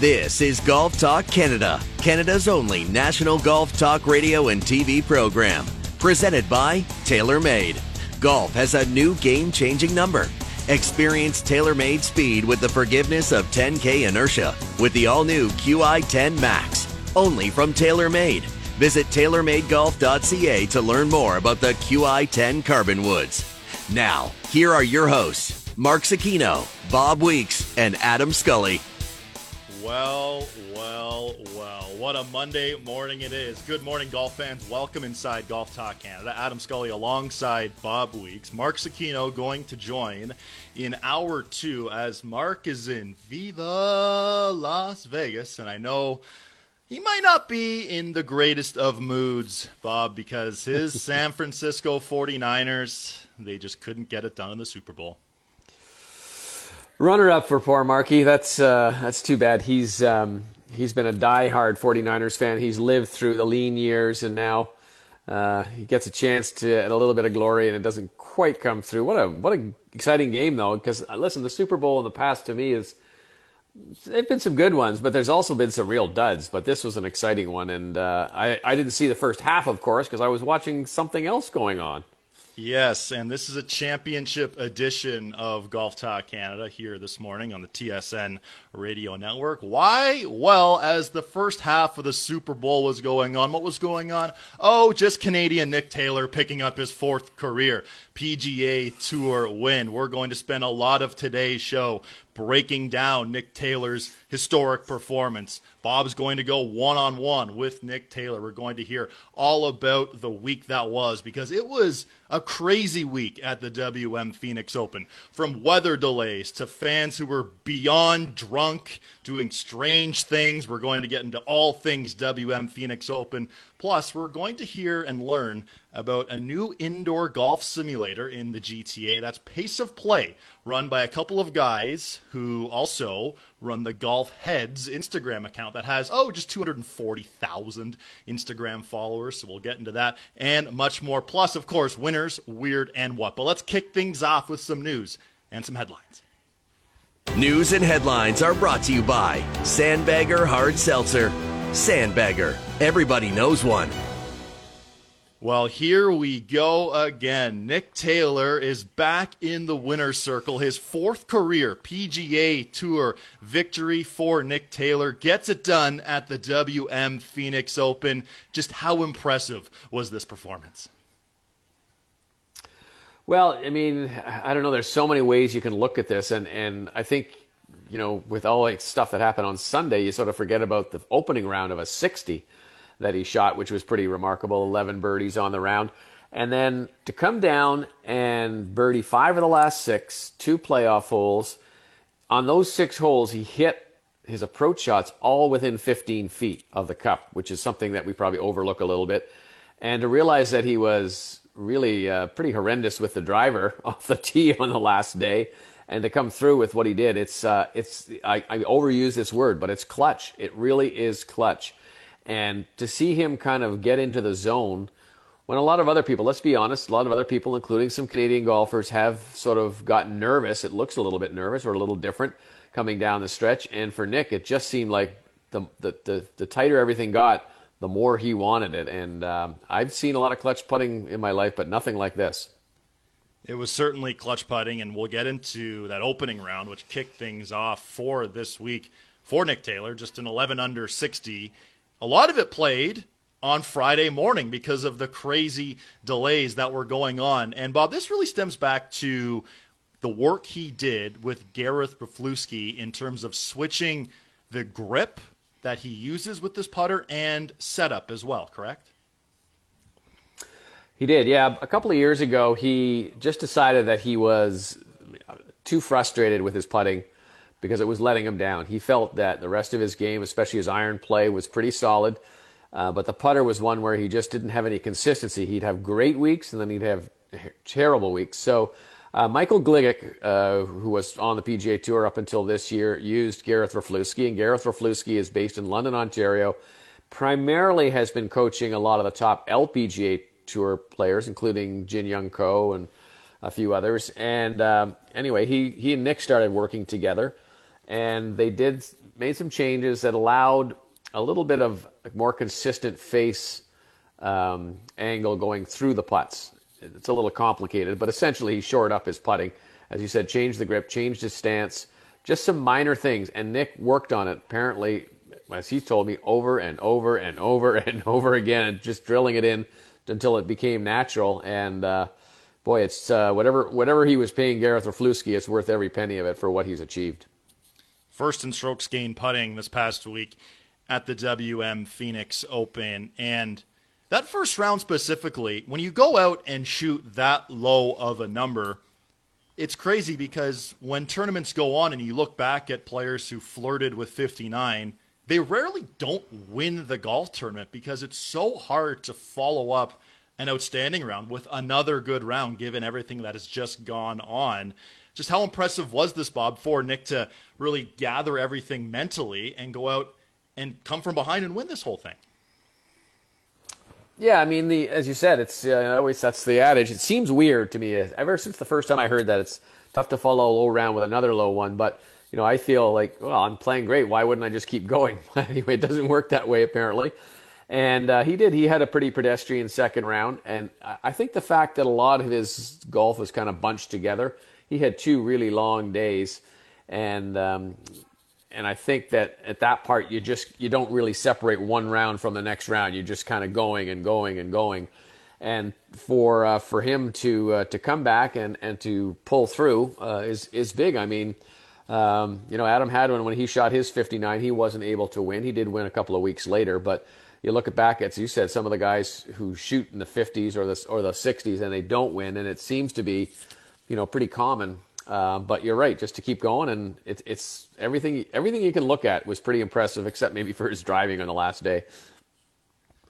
This is Golf Talk Canada, Canada's only national golf talk radio and TV program. Presented by TaylorMade. Golf has a new game changing number. Experience TaylorMade speed with the forgiveness of 10K inertia with the all new QI 10 Max. Only from TaylorMade. Visit TaylorMadeGolf.ca to learn more about the QI 10 Carbon Woods. Now, here are your hosts, Mark Zecchino, Bob Weeks, and Adam Scully. Well, well, well. What a Monday morning it is. Good morning, golf fans. Welcome inside Golf Talk Canada. Adam Scully alongside Bob Weeks. Mark Zecchino going to join in hour two as Mark is in Viva Las Vegas. And I know he might not be in the greatest of moods, Bob, because his San Francisco 49ers, they just couldn't get it done in the Super Bowl. Runner up for poor Marky. That's uh, that's too bad. He's um, he's been a die-hard 49ers fan. He's lived through the lean years, and now uh, he gets a chance to at a little bit of glory, and it doesn't quite come through. What a what an exciting game though. Because uh, listen, the Super Bowl in the past to me is there've been some good ones, but there's also been some real duds. But this was an exciting one, and uh, I I didn't see the first half, of course, because I was watching something else going on. Yes, and this is a championship edition of Golf Talk Canada here this morning on the TSN radio network. Why? Well, as the first half of the Super Bowl was going on, what was going on? Oh, just Canadian Nick Taylor picking up his fourth career PGA Tour win. We're going to spend a lot of today's show breaking down Nick Taylor's historic performance. Bob's going to go one on one with Nick Taylor. We're going to hear all about the week that was because it was a crazy week at the WM Phoenix Open. From weather delays to fans who were beyond drunk, doing strange things. We're going to get into all things WM Phoenix Open. Plus, we're going to hear and learn about a new indoor golf simulator in the GTA. That's Pace of Play, run by a couple of guys who also run the Golf Heads Instagram account that has, oh, just 240,000 Instagram followers. So we'll get into that and much more. Plus, of course, winners, weird, and what. But let's kick things off with some news and some headlines. News and headlines are brought to you by Sandbagger Hard Seltzer. Sandbagger. Everybody knows one. Well, here we go again. Nick Taylor is back in the winner's circle. His fourth career PGA Tour victory for Nick Taylor gets it done at the WM Phoenix Open. Just how impressive was this performance? Well, I mean, I don't know. There's so many ways you can look at this, and and I think, you know, with all the stuff that happened on Sunday, you sort of forget about the opening round of a 60 that he shot, which was pretty remarkable. 11 birdies on the round. And then to come down and birdie five of the last six, two playoff holes. On those six holes, he hit his approach shots all within 15 feet of the cup, which is something that we probably overlook a little bit. And to realize that he was really uh, pretty horrendous with the driver off the tee on the last day, and to come through with what he did, it's uh, it's I, I overuse this word, but it's clutch. It really is clutch. And to see him kind of get into the zone when a lot of other people, let's be honest, a lot of other people, including some Canadian golfers, have sort of gotten nervous. It looks a little bit nervous or a little different coming down the stretch. And for Nick, it just seemed like the, the, the, the tighter everything got, the more he wanted it. And um, I've seen a lot of clutch putting in my life, but nothing like this. It was certainly clutch putting, and we'll get into that opening round, which kicked things off for this week for Nick Taylor, just an 11 under 60 a lot of it played on Friday morning because of the crazy delays that were going on. And Bob, this really stems back to the work he did with Gareth Raflewski in terms of switching the grip that he uses with this putter and setup as well, correct? He did, yeah. A couple of years ago, he just decided that he was too frustrated with his putting because it was letting him down. He felt that the rest of his game, especially his iron play, was pretty solid. Uh, but the putter was one where he just didn't have any consistency. He'd have great weeks and then he'd have terrible weeks. So uh, Michael Gligic, uh, who was on the PGA Tour up until this year, used Gareth Raflewski, and Gareth Raflewski is based in London, Ontario. Primarily has been coaching a lot of the top LPGA Tour players, including Jin Young Ko and a few others. And um, anyway, he he and Nick started working together and they did made some changes that allowed a little bit of more consistent face um, angle going through the putts. It's a little complicated, but essentially he shored up his putting. As you said, changed the grip, changed his stance, just some minor things. And Nick worked on it, apparently, as he told me, over and over and over and over again, just drilling it in until it became natural. And uh, boy, it's uh, whatever whatever he was paying Gareth Raflewski, it's worth every penny of it for what he's achieved. First in strokes gained putting this past week at the WM Phoenix Open, and that first round specifically, when you go out and shoot that low of a number, it's crazy because when tournaments go on and you look back at players who flirted with 59, they rarely don't win the golf tournament because it's so hard to follow up an outstanding round with another good round given everything that has just gone on. Just how impressive was this, Bob, for Nick to really gather everything mentally and go out and come from behind and win this whole thing? Yeah, I mean, the as you said, it's uh, always that's the adage. It seems weird to me ever since the first time I heard that. It's tough to follow a low round with another low one, but you know, I feel like, well, I'm playing great. Why wouldn't I just keep going? anyway, it doesn't work that way apparently. And uh, he did. He had a pretty pedestrian second round, and I think the fact that a lot of his golf was kind of bunched together. He had two really long days, and um, and I think that at that part you just you don't really separate one round from the next round. You're just kind of going and going and going. And for uh, for him to uh, to come back and, and to pull through uh, is is big. I mean, um, you know, Adam Hadwin when he shot his 59, he wasn't able to win. He did win a couple of weeks later, but you look back at, as you said, some of the guys who shoot in the 50s or the or the 60s and they don't win, and it seems to be, you know, pretty common uh, but you're right, just to keep going, and it, it's everything. Everything you can look at was pretty impressive, except maybe for his driving on the last day.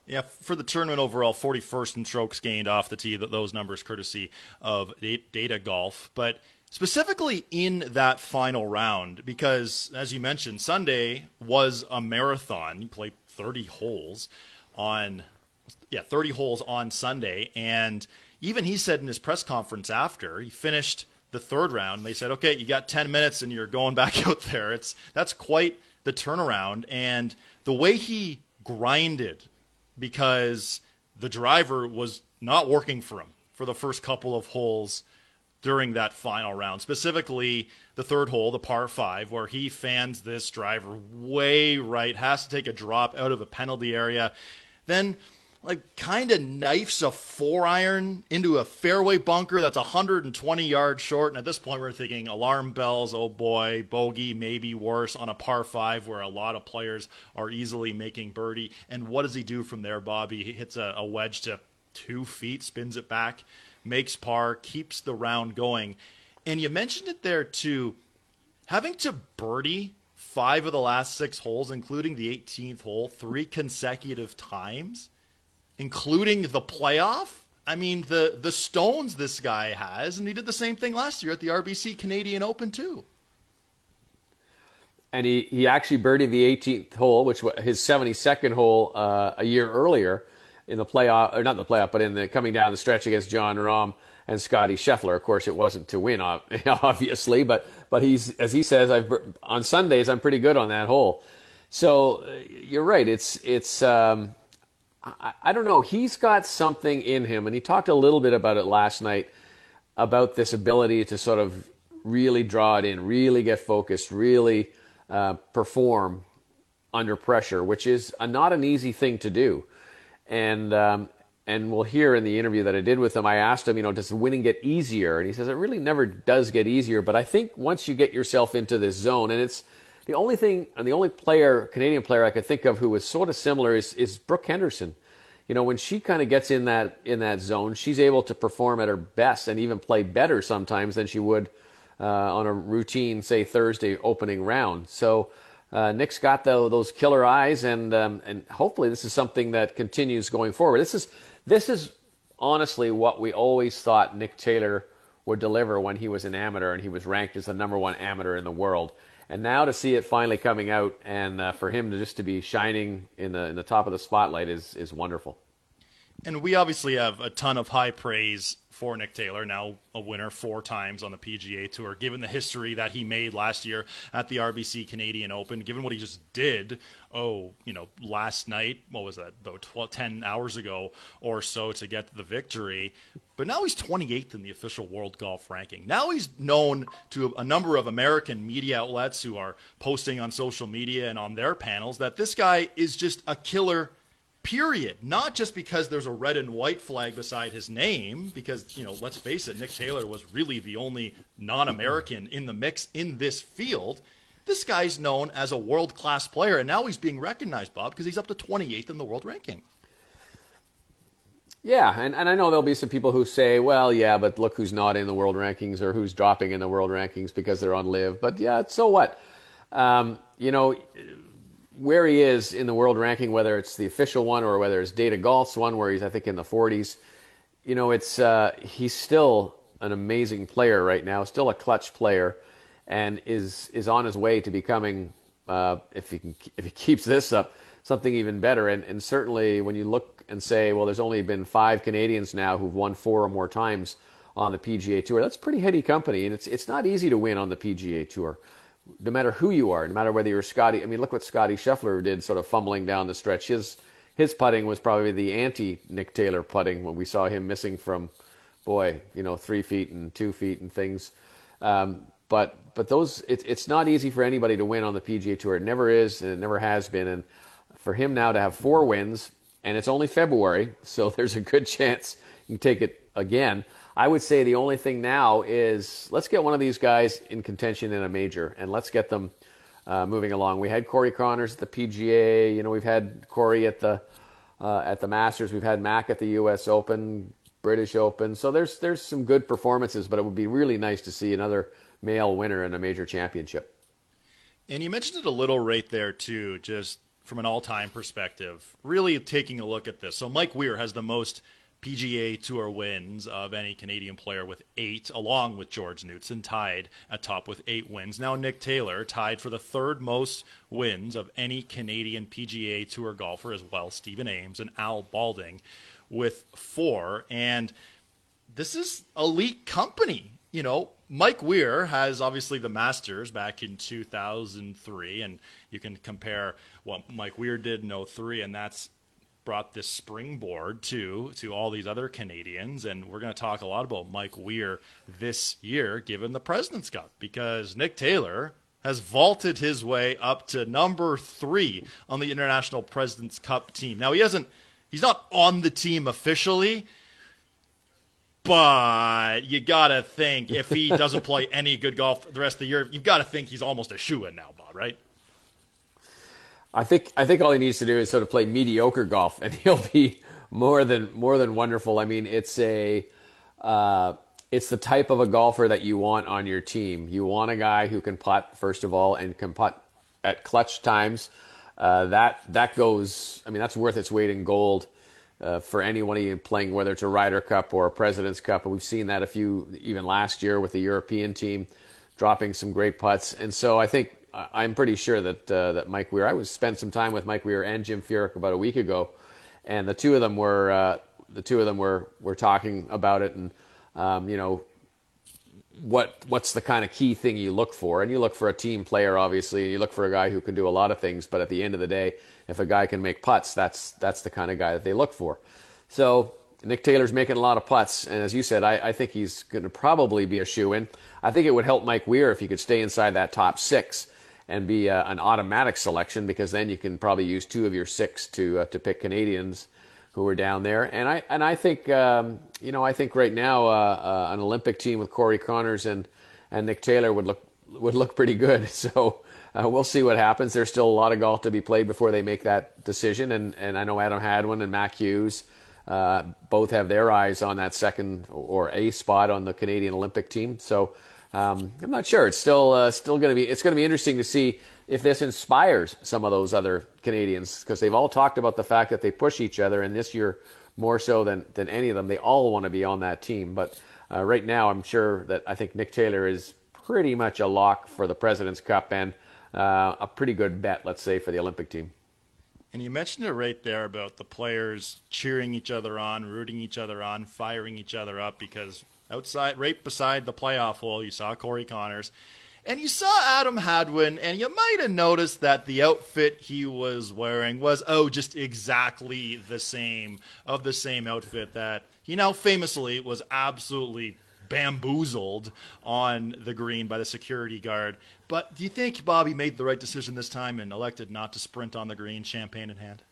Yeah, for the tournament overall, 41st in strokes gained off the tee. Those numbers courtesy of Data Golf, but specifically in that final round, because as you mentioned, Sunday was a marathon. You played 30 holes on, yeah, 30 holes on Sunday, and even he said in his press conference after he finished the third round. They said, okay, you got 10 minutes and you're going back out there. It's that's quite the turnaround. And the way he grinded because the driver was not working for him for the first couple of holes during that final round, specifically the third hole, the par five, where he fans this driver way right, has to take a drop out of the penalty area. Then like kind of knifes a four iron into a fairway bunker that's 120 yards short. And at this point, we're thinking alarm bells. Oh boy, bogey, maybe worse on a par five where a lot of players are easily making birdie. And what does he do from there, Bobby? He hits a, a wedge to two feet, spins it back, makes par, keeps the round going. And you mentioned it there too. Having to birdie five of the last six holes, including the 18th hole, three consecutive times including the playoff. I mean, the the stones this guy has, and he did the same thing last year at the RBC Canadian Open too. And he, he actually birdied the 18th hole, which was his 72nd hole uh, a year earlier in the playoff, or not the playoff, but in the coming down the stretch against Jon Rahm and Scotty Scheffler. Of course, it wasn't to win, obviously, but but he's as he says, I've on Sundays I'm pretty good on that hole. So uh, you're right. It's it's um, I, I don't know. He's got something in him, and he talked a little bit about it last night about this ability to sort of really draw it in, really get focused, really uh, perform under pressure, which is a, not an easy thing to do. And um, and we'll hear in the interview that I did with him, I asked him, you know, does winning get easier? And he says it really never does get easier, but I think once you get yourself into this zone, and it's the only thing, and the only player, Canadian player I could think of who was sort of similar is, is Brooke Henderson. You know, when she kind of gets in that in that zone, she's able to perform at her best and even play better sometimes than she would uh, on a routine, say Thursday opening round. So uh, Nick's got the, those killer eyes, and um, and hopefully this is something that continues going forward. This is this is honestly what we always thought Nick Taylor would deliver when he was an amateur and he was ranked as the number one amateur in the world and now to see it finally coming out and uh, for him to just to be shining in the in the top of the spotlight is is wonderful. And we obviously have a ton of high praise for Nick Taylor, now a winner four times on the PGA Tour, given the history that he made last year at the RBC Canadian Open, given what he just did, oh, you know, last night, what was that, though, 12, 10 hours ago or so to get the victory. But now he's 28th in the official world golf ranking. Now he's known to a number of American media outlets who are posting on social media and on their panels that this guy is just a killer period. Not just because there's a red and white flag beside his name, because, you know, let's face it, Nick Taylor was really the only non American in the mix in this field. This guy's known as a world class player, and now he's being recognized, Bob, because he's up to 28th in the world ranking. Yeah, and, and I know there'll be some people who say, well, yeah, but look who's not in the world rankings or who's dropping in the world rankings because they're on LIV. But yeah, so what? Um, you know, where he is in the world ranking, whether it's the official one or whether it's Data Golf's one, where he's I think in the 40s, you know, it's uh, he's still an amazing player right now, still a clutch player, and is is on his way to becoming, uh, if he can if he keeps this up, something even better. And and certainly when you look and say, well, there's only been five Canadians now who've won four or more times on the PGA Tour. That's pretty heady company, and it's it's not easy to win on the PGA Tour no matter who you are, no matter whether you're Scotty. I mean, look what Scotty Scheffler did, sort of fumbling down the stretch. His his putting was probably the anti Nick Taylor putting when we saw him missing from, boy, you know, three feet and two feet and things. Um, but but those it, it's not easy for anybody to win on the PGA Tour. It never is, and it never has been. And for him now to have four wins, and it's only February, so there's a good chance you can take it again. I would say the only thing now is let's get one of these guys in contention in a major and let's get them uh, moving along. We had Corey Conners at the PGA. You know, we've had Corey at the uh, at the Masters. We've had Mac at the U.S. Open, British Open. So there's there's some good performances, but it would be really nice to see another male winner in a major championship. And you mentioned it a little right there too, just from an all-time perspective. Really taking a look at this. So Mike Weir has the most PGA Tour wins of any Canadian player with eight, along with George Knudson, tied atop with eight wins. Now, Nick Taylor tied for the third most wins of any Canadian PGA Tour golfer as well, Stephen Ames and Al Balding with four. And this is elite company. You know, Mike Weir has obviously the Masters back in 2003, and you can compare what Mike Weir did in 03, and that's brought this springboard to to all these other Canadians, and we're going to talk a lot about Mike Weir this year, given the President's Cup, because Nick Taylor has vaulted his way up to number three on the International President's Cup team. Now he hasn't, he's not on the team officially. But you gotta think if he doesn't play any good golf the rest of the year, you've got to think he's almost a shoe in now, Bob. Right? I think I think all he needs to do is sort of play mediocre golf, and he'll be more than more than wonderful. I mean, it's a uh, it's the type of a golfer that you want on your team. You want a guy who can putt first of all and can putt at clutch times. Uh, that that goes. I mean, that's worth its weight in gold uh, for anyone playing, whether it's a Ryder Cup or a President's Cup. And we've seen that a few even last year with the European team dropping some great putts. And so I think I'm pretty sure that uh, that Mike Weir. I was spent some time with Mike Weir and Jim Furyk about a week ago, and the two of them were uh, the two of them were were talking about it, and um, you know what what's the kind of key thing you look for, and you look for a team player, obviously, and you look for a guy who can do a lot of things. But at the end of the day, if a guy can make putts, that's that's the kind of guy that they look for. So Nick Taylor's making a lot of putts, and as you said, I, I think he's going to probably be a shoe in. I think it would help Mike Weir if he could stay inside that top six and be a, uh, an automatic selection because then you can probably use two of your six to uh, to pick Canadians who are down there. And I and I think um, you know I think right now uh, uh, an Olympic team with Corey Conners and and Nick Taylor would look would look pretty good. So. Uh, we'll see what happens. There's still a lot of golf to be played before they make that decision, and, and I know Adam Hadwin and Mac Hughes uh, both have their eyes on that second or a spot on the Canadian Olympic team. So um, I'm not sure. It's still uh, still going to be it's going to be interesting to see if this inspires some of those other Canadians because they've all talked about the fact that they push each other, and this year more so than than any of them, they all want to be on that team. But uh, right now, I'm sure that I think Nick Taylor is pretty much a lock for the President's Cup and uh, a pretty good bet, let's say, for the Olympic team. And you mentioned it right there about the players cheering each other on, rooting each other on, firing each other up because outside, right beside the playoff hole, you saw Corey Conners. And you saw Adam Hadwin, and you might have noticed that the outfit he was wearing was, oh, just exactly the same of the same outfit that he now famously was absolutely bamboozled on the green by the security guard. But do you think Bobby made the right decision this time and elected not to sprint on the green, champagne in hand?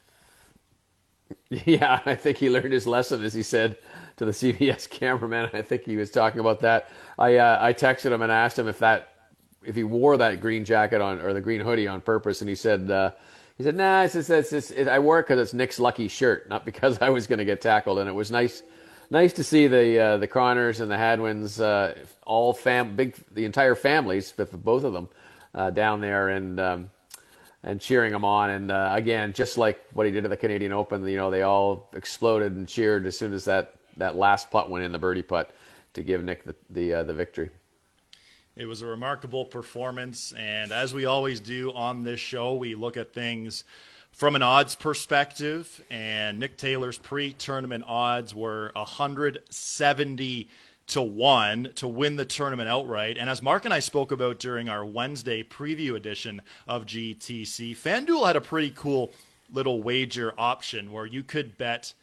Yeah, I think he learned his lesson, as he said to the CBS cameraman. I think he was talking about that. I uh, I texted him and asked him if that if he wore that green jacket on or the green hoodie on purpose, and he said. Uh, he said, "Nah, it's just, it's just, it, I wore it because it's Nick's lucky shirt, not because I was going to get tackled." And it was nice nice to see the uh, the Conners and the Hadwins, uh, all fam, big, the entire families, both of them, uh, down there and um, and cheering them on. And uh, again, just like what he did at the Canadian Open, you know, they all exploded and cheered as soon as that that last putt went in, the birdie putt, to give Nick the the, uh, the victory. It was a remarkable performance, and as we always do on this show, we look at things from an odds perspective, and Nick Taylor's pre-tournament odds were 170 to one to win the tournament outright. And as Mark and I spoke about during our Wednesday preview edition of GTC, FanDuel had a pretty cool little wager option where you could bet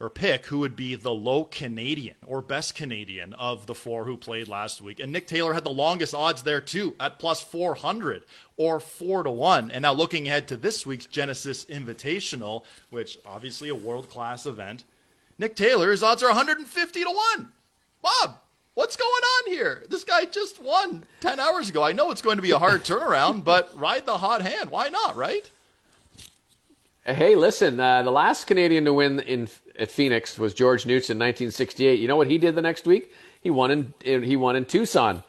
or pick who would be the low Canadian or best Canadian of the four who played last week. And Nick Taylor had the longest odds there too at plus 400 or 4 to 1. And now looking ahead to this week's Genesis Invitational, which obviously a world-class event, Nick Taylor's odds are 150 to 1. Bob, what's going on here? This guy just won 10 hours ago. I know it's going to be a hard turnaround, but ride the hot hand. Why not, right? Hey, listen, uh, the last Canadian to win in at Phoenix was George Knudson in 1968. You know what he did the next week? He won in he won in Tucson.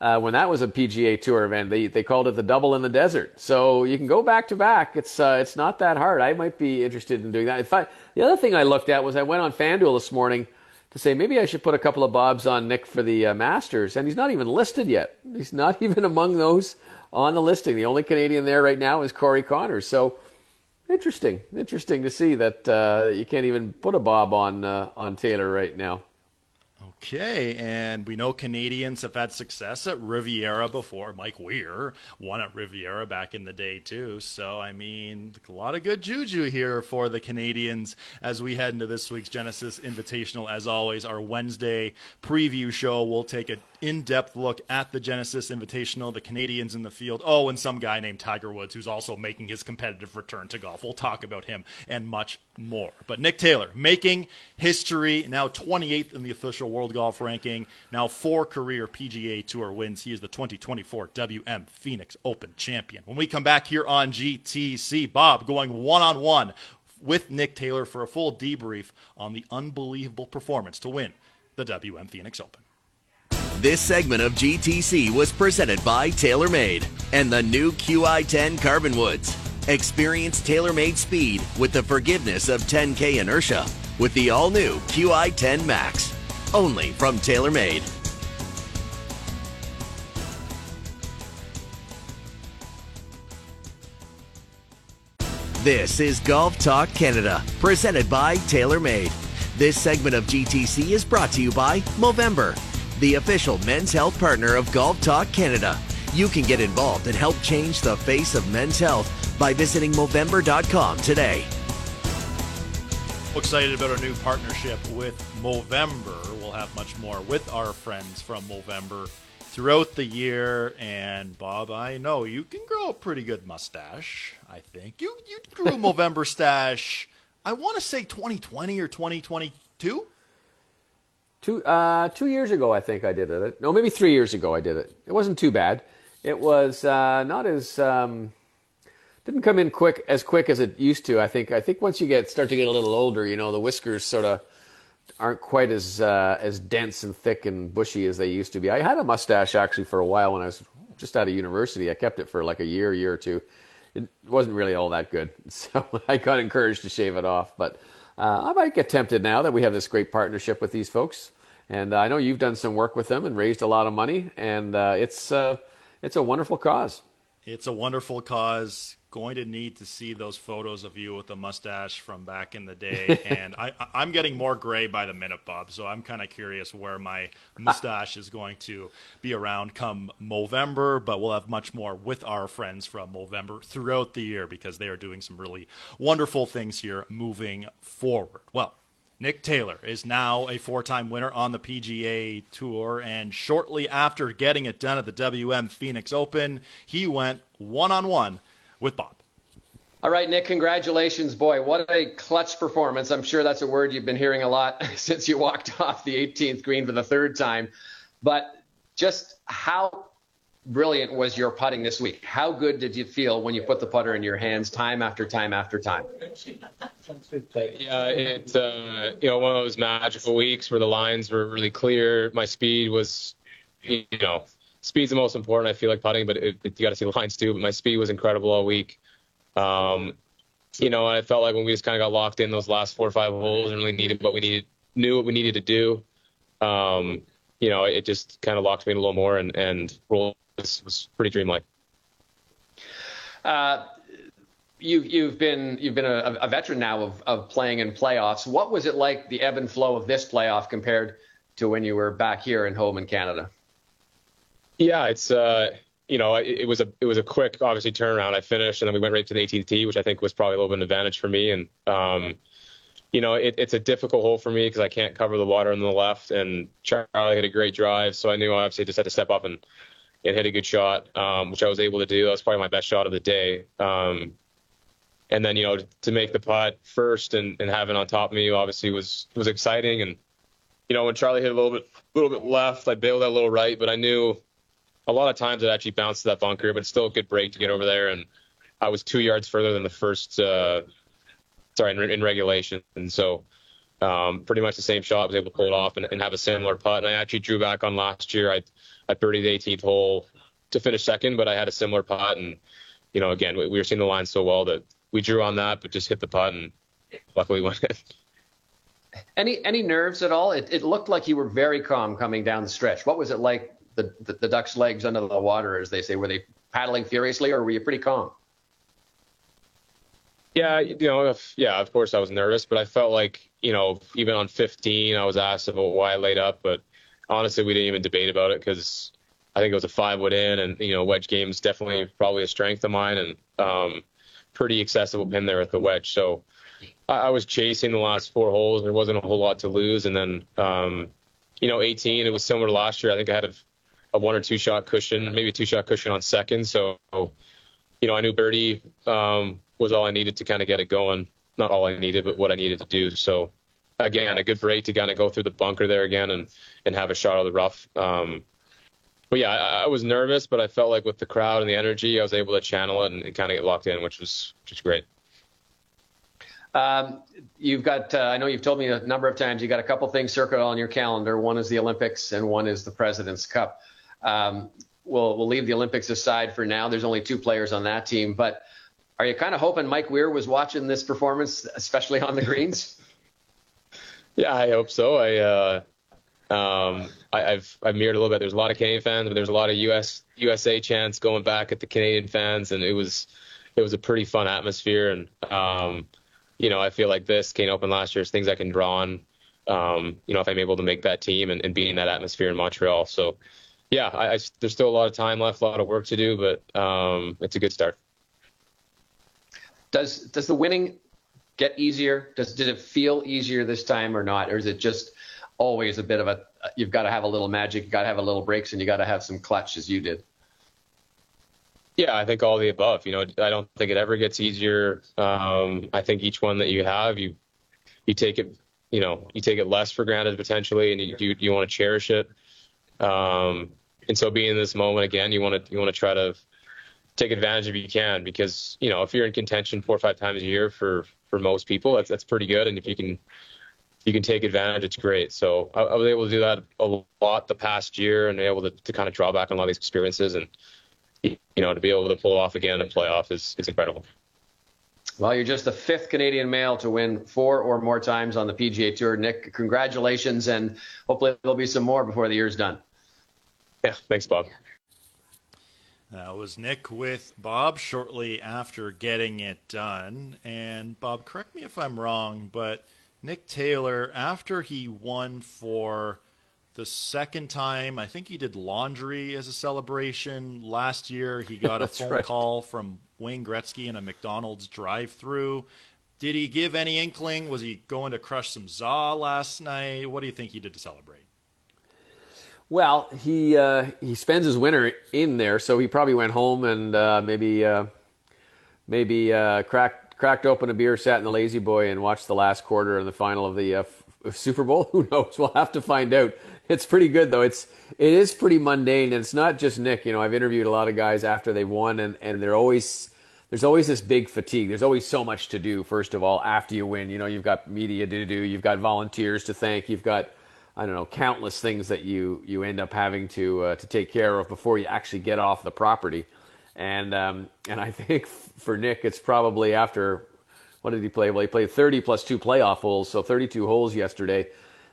Uh, when that was a PGA Tour event, they they called it the double in the desert. So you can go back to back. It's uh, it's not that hard. I might be interested in doing that. In I, the other thing I looked at was I went on FanDuel this morning to say maybe I should put a couple of bobs on Nick for the uh, Masters, and he's not even listed yet. He's not even among those on the listing. The only Canadian there right now is Corey Conners. So Interesting, interesting to see that uh, you can't even put a bob on uh, on Taylor right now. Okay, and we know Canadians have had success at Riviera before. Mike Weir won at Riviera back in the day, too. So, I mean, a lot of good juju here for the Canadians as we head into this week's Genesis Invitational. As always, our Wednesday preview show We'll take an in depth look at the Genesis Invitational, the Canadians in the field. Oh, and some guy named Tiger Woods who's also making his competitive return to golf. We'll talk about him and much more. But Nick Taylor making history, now 28th in the official world golf ranking, now four career PGA Tour wins. He is the 2024 WM Phoenix Open champion. When we come back here on GTC, Bob going one on one with Nick Taylor for a full debrief on the unbelievable performance to win the WM Phoenix Open. This segment of GTC was presented by TaylorMade and the new QI10 Carbon Woods. Experience TaylorMade speed with the forgiveness of 10K inertia with the all new QI10 Max. Only from TaylorMade. This is Golf Talk Canada, presented by TaylorMade. This segment of GTC is brought to you by Movember, the official men's health partner of Golf Talk Canada. You can get involved and help change the face of men's health by visiting Movember.com today. Excited about our new partnership with Movember. We'll have much more with our friends from Movember throughout the year. And Bob, I know you can grow a pretty good mustache. I think you you grew a Movember stash. I want to say 2020 or 2022. Two uh, two years ago, I think I did it. No, maybe three years ago I did it. It wasn't too bad. It was uh, not as um, didn't come in quick as quick as it used to. I think I think once you get start to get a little older, you know, the whiskers sort of aren't quite as uh, as dense and thick and bushy as they used to be. I had a mustache actually for a while when I was just out of university. I kept it for like a year, year or two. It wasn't really all that good, so I got encouraged to shave it off. But uh, I might get tempted now that we have this great partnership with these folks, and I know you've done some work with them and raised a lot of money, and uh, it's uh, it's a wonderful cause. It's a wonderful cause going to need to see those photos of you with the mustache from back in the day. and I, I'm getting more gray by the minute, Bob. So I'm kind of curious where my mustache is going to be around come Movember. But we'll have much more with our friends from Movember throughout the year because they are doing some really wonderful things here moving forward. Well, Nick Taylor is now a four time winner on the PGA Tour. And shortly after getting it done at the WM Phoenix Open, he went one on one with Bob. All right, Nick, congratulations. Boy, what a clutch performance. I'm sure that's a word you've been hearing a lot since you walked off the 18th green for the third time. But just how brilliant was your putting this week? How good did you feel when you put the putter in your hands time after time after time? Yeah, it's uh, you know one of those magical weeks where the lines were really clear. My speed was, you know, speed's the most important. I feel like putting, but it, it, you got to see the lines too. But my speed was incredible all week. Um, you know, I felt like when we just kind of got locked in those last four or five holes and really needed what we needed, knew what we needed to do. Um, you know, it just kind of locked me in a little more and and roll was, was pretty dreamlike. Uh, you've you've been you've been a, a, veteran now of, of playing in playoffs. What was it like the ebb and flow of this playoff compared to when you were back here in home in Canada? Yeah, it's uh, you know it, it was a it was a quick obviously turnaround. I finished and then we went right to the 18th tee, which I think was probably a little bit of an advantage for me. And um, you know it, it's a difficult hole for me because I can't cover the water on the left. And Charlie had a great drive, so I knew I obviously just had to step up and and hit a good shot, um, which I was able to do. That was probably my best shot of the day. Um, and then you know to make the putt first and, and have it on top of me obviously was was exciting. And you know when Charlie hit a little bit a little bit left, I bailed that a little right, but I knew a lot of times it actually bounced to that bunker, but it's still a good break to get over there. And I was two yards further than the first, uh, sorry, in, in regulation, and so. Um, pretty much the same shot. I was able to pull it off and, and have a similar putt. And I actually drew back on last year. I I birdied the 18th hole to finish second, but I had a similar putt. And, you know, again, we, we were seeing the line so well that we drew on that, but just hit the putt and luckily went in. Any any nerves at all? It, it looked like you were very calm coming down the stretch. What was it like? The, the, the duck's legs under the water, as they say. Were they paddling furiously, or were you pretty calm? Yeah, you know, if, yeah, of course I was nervous, but I felt like, you know, even on 15, I was asked about why I laid up, but honestly, we didn't even debate about it because I think it was a five wood in, and you know, wedge game is definitely probably a strength of mine, and um, pretty accessible pin there at the wedge. So I, I, was chasing the last four holes. There wasn't a whole lot to lose, and then um, you know, 18, it was similar to last year. I think I had a, a one or two shot cushion, maybe two shot cushion on second. So you know, I knew birdie um, was all I needed to kind of get it going. Not all I needed, but what I needed to do. So again, a good break to kind of go through the bunker there again and and have a shot of the rough. Um, but yeah, I, I, was nervous, but I felt like with the crowd and the energy, I was able to channel it and, and kind of get locked in, which was which was great. Um, you've got, uh, I know you've told me a number of times, you've got a couple things circled on your calendar. One is the Olympics and one is the President's Cup. Um, we'll, we'll leave the Olympics aside for now. There's only two players on that team, but are you kind of hoping Mike Weir was watching this performance, especially on the greens? Yeah, I hope so. I, uh, um, I, have I've mirrored a little bit. There's a lot of Canadian fans, but there's a lot of US USA chants going back at the Canadian fans, and it was it was a pretty fun atmosphere. And um, you know, I feel like this Canadian Open last year is things I can draw on. Um, you know, if I'm able to make that team and, and be in that atmosphere in Montreal. So, yeah, I, I, there's still a lot of time left, a lot of work to do, but um, it's a good start. Does does the winning get easier? Does did it feel easier this time or not, or is it just always a bit of a you've got to have a little magic, you got to have a little breaks, and you got to have some clutch as you did? Yeah, I think all the above. You know, I don't think it ever gets easier. Um, I think each one that you have, you you take it, you know, you take it less for granted potentially, and you you, you want to cherish it. Um, and so, being in this moment again, you want to you want to try to take advantage if you can, because you know if you're in contention four or five times a year for for most people. That's that's pretty good, and if you can you can take advantage, it's great. So I, I was able to do that a lot the past year, and able to, to kind of draw back on a lot of these experiences, and you know to be able to pull off again in playoff is is incredible. Well, you're just the fifth Canadian male to win four or more times on the PGA Tour. Nick, congratulations, and hopefully there'll be some more before the year's done. Yeah, thanks, Bob. That was Nick with Bob shortly after getting it done. And Bob, correct me if I'm wrong, but Nick Taylor, after he won for the second time, I think he did laundry as a celebration. Last year, he got a phone right. call from Wayne Gretzky in a McDonald's drive through. Did he give any inkling? Was he going to crush some za last night? What do you think he did to celebrate? Well, he uh, he spends his winter in there, so he probably went home and uh, maybe uh, maybe uh, cracked cracked open a beer, sat in the lazy boy, and watched the last quarter and the final of the uh, f- Super Bowl. Who knows? We'll have to find out. It's pretty good though. It's it is pretty mundane, and it's not just Nick. You know, I've interviewed a lot of guys after they've won, and and they're always there's always this big fatigue. There's always so much to do. First of all, after you win, you know, you've got media to do, you've got volunteers to thank, you've got I don't know, countless things that you you end up having to uh, to take care of before you actually get off the property. And um, and I think for Nick, it's probably after what did he play? Well, he played 30 plus two playoff holes, so 32 holes yesterday.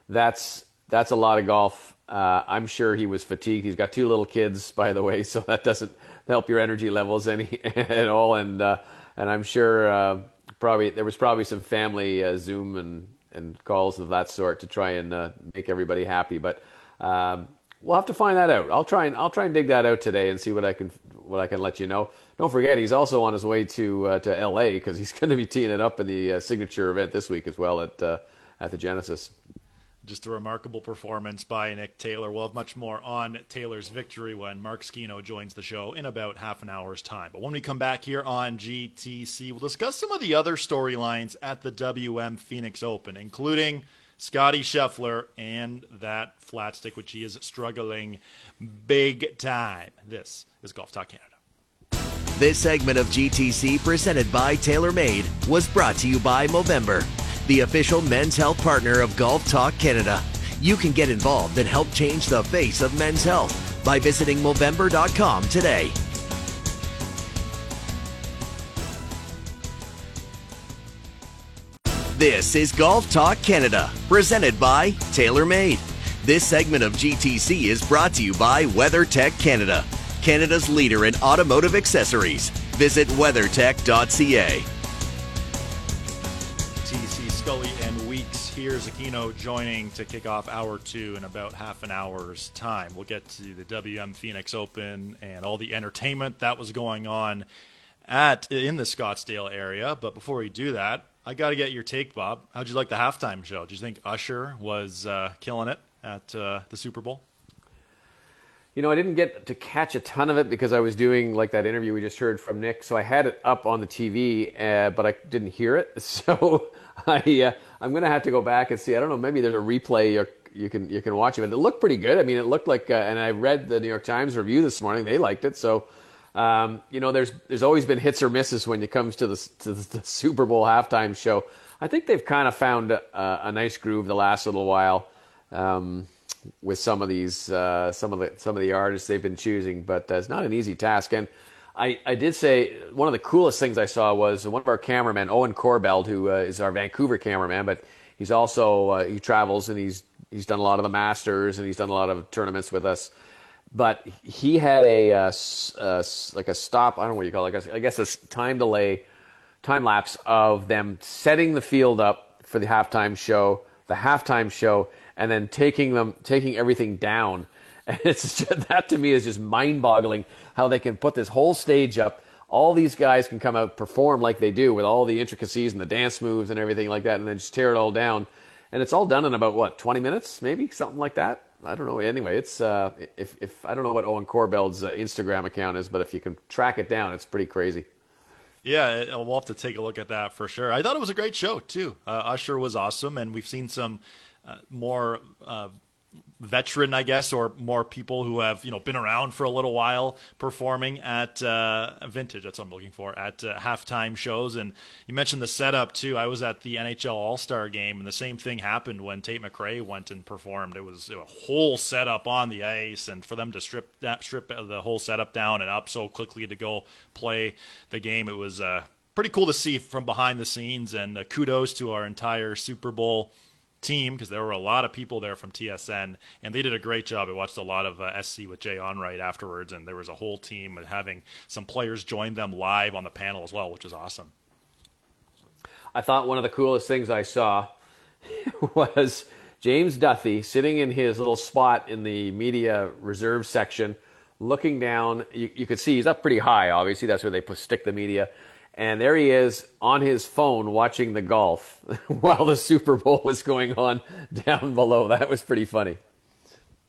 That's that's a lot of golf. Uh, I'm sure he was fatigued. He's got two little kids, by the way, so that doesn't help your energy levels any at all. And uh, and I'm sure uh, probably there was probably some family uh, Zoom and and calls of that sort to try and uh, make everybody happy. But um, we'll have to find that out. I'll try and I'll try and dig that out today and see what I can what I can let you know. Don't forget, he's also on his way to uh, to L.A. because he's going to be teeing it up in the uh, signature event this week as well at uh, at the Genesis. Just a remarkable performance by Nick Taylor. We'll have much more on Taylor's victory when Mark Zecchino joins the show in about half an hour's time. But when we come back here on GTC, we'll discuss some of the other storylines at the WM Phoenix Open, including Scotty Scheffler and that flat stick, which he is struggling big time. This is Golf Talk Canada. This segment of GTC presented by TaylorMade was brought to you by Movember, the official men's health partner of Golf Talk Canada. You can get involved and help change the face of men's health by visiting Movember.com today. This is Golf Talk Canada, presented by TaylorMade. This segment of GTC is brought to you by WeatherTech Canada, Canada's leader in automotive accessories. Visit weathertech.ca. Scully and Weeks here. Zecchino joining to kick off hour two in about half an hour's time. We'll get to the WM Phoenix Open and all the entertainment that was going on at in the Scottsdale area. But before we do that, I got to get your take, Bob. How'd you like the halftime show? Do you think Usher was uh, killing it at uh, the Super Bowl? You know, I didn't get to catch a ton of it because I was doing like that interview we just heard from Nick. So I had it up on the TV, uh, but I didn't hear it. So I, uh, I'm to have to go back and see. I don't know. Maybe there's a replay you can you can watch it. But it looked pretty good. I mean, it looked like, uh, and I read the New York Times review this morning. They liked it. So um, you know, there's there's always been hits or misses when it comes to the to the Super Bowl halftime show. I think they've kind of found a, a nice groove the last little while. Um, with some of these uh, some of the some of the artists they've been choosing, but uh, it's not an easy task. And I, I did say one of the coolest things I saw was one of our cameramen, Owen Corbeld, who uh, is our Vancouver cameraman, but he's also uh, he travels and he's he's done a lot of the Masters and he's done a lot of tournaments with us. But he had a uh, uh, like a stop. I don't know what you call it. I guess a time delay, time lapse of them setting the field up for the halftime show, the halftime show, and then taking them taking everything down. And it's just, that to me is just mind-boggling how they can put this whole stage up. All these guys can come out perform like they do with all the intricacies and the dance moves and everything like that, and then just tear it all down. And it's all done in about what 20 minutes, maybe something like that. I don't know. Anyway, it's uh, if if I don't know what Owen Corbeld's uh, Instagram account is, but if you can track it down, it's pretty crazy. Yeah, we'll have to take a look at that for sure. I thought it was a great show too. Uh, Usher was awesome, and we've seen some uh, more uh, veteran, I guess, or more people who have you know been around for a little while performing at uh, vintage. That's what I'm looking for at uh, halftime shows. And you mentioned the setup too. I was at the NHL All Star game, and the same thing happened when Tate McRae went and performed. It was a whole setup on the ice, and for them to strip that strip the whole setup down and up so quickly to go play the game, it was uh, pretty cool to see from behind the scenes. And uh, kudos to our entire Super Bowl team because there were a lot of people there from TSN, and they did a great job. I watched a lot of uh, SC with Jay Onrait afterwards, and there was a whole team having some players join them live on the panel as well, which is awesome. I thought one of the coolest things I saw was James Duthie sitting in his little spot in the media reserve section, looking down. You, you could see he's up pretty high, obviously. That's where they stick the media. And there he is on his phone watching the golf while the Super Bowl was going on down below. That was pretty funny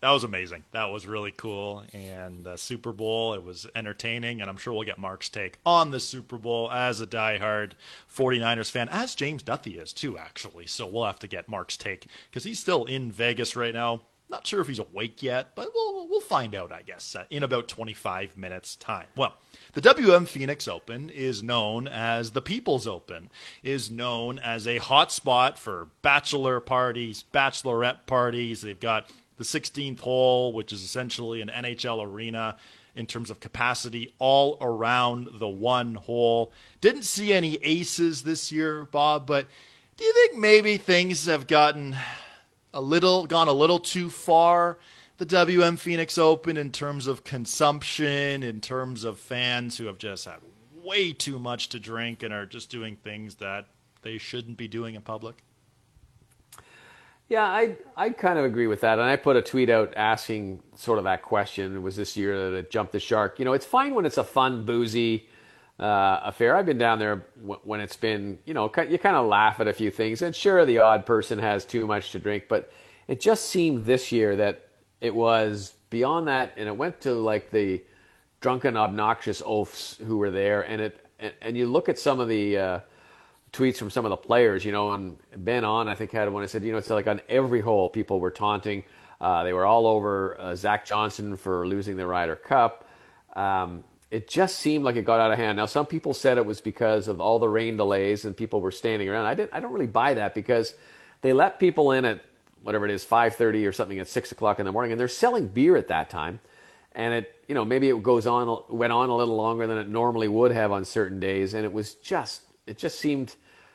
that was amazing. That was really cool. And uh, Super Bowl, it was entertaining. And I'm sure we'll get Mark's take on the Super Bowl as a diehard 49ers fan, as James Duthie is too, actually. So we'll have to get Mark's take because he's still in Vegas right now. Not sure if he's awake yet, but we'll, we'll find out, I guess, uh, in about 25 minutes' time. Well, the WM Phoenix Open is known as the People's Open, is known as a hotspot for bachelor parties, bachelorette parties. They've got the 16th hole, which is essentially an NHL arena in terms of capacity all around the one hole. Didn't see any aces this year, Bob, but do you think maybe things have gotten a little gone a little too far? The WM Phoenix Open in terms of consumption, in terms of fans who have just had way too much to drink and are just doing things that they shouldn't be doing in public? Yeah, I I kind of agree with that, and I put a tweet out asking sort of that question. Was this year that it jumped the shark. You know, it's fine when it's a fun, boozy uh, affair. I've been down there w- when it's been, you know, you kind of laugh at a few things, and sure, the odd person has too much to drink, but it just seemed this year that it was beyond that, and it went to like the drunken, obnoxious oafs who were there, and it and, and you look at some of the. Uh, tweets from some of the players, you know, and Ben on, I think, had one. I said, you know, it's like on every hole, people were taunting. Uh, they were all over uh, Zach Johnson for losing the Ryder Cup. Um, it just seemed like it got out of hand. Now, some people said it was because of all the rain delays and people were standing around. I didn't. I don't really buy that because they let people in at whatever it is, 5:30 or something at six o'clock in the morning, and they're selling beer at that time. And it, you know, maybe it goes on, went on a little longer than it normally would have on certain days, and it was just it just seemed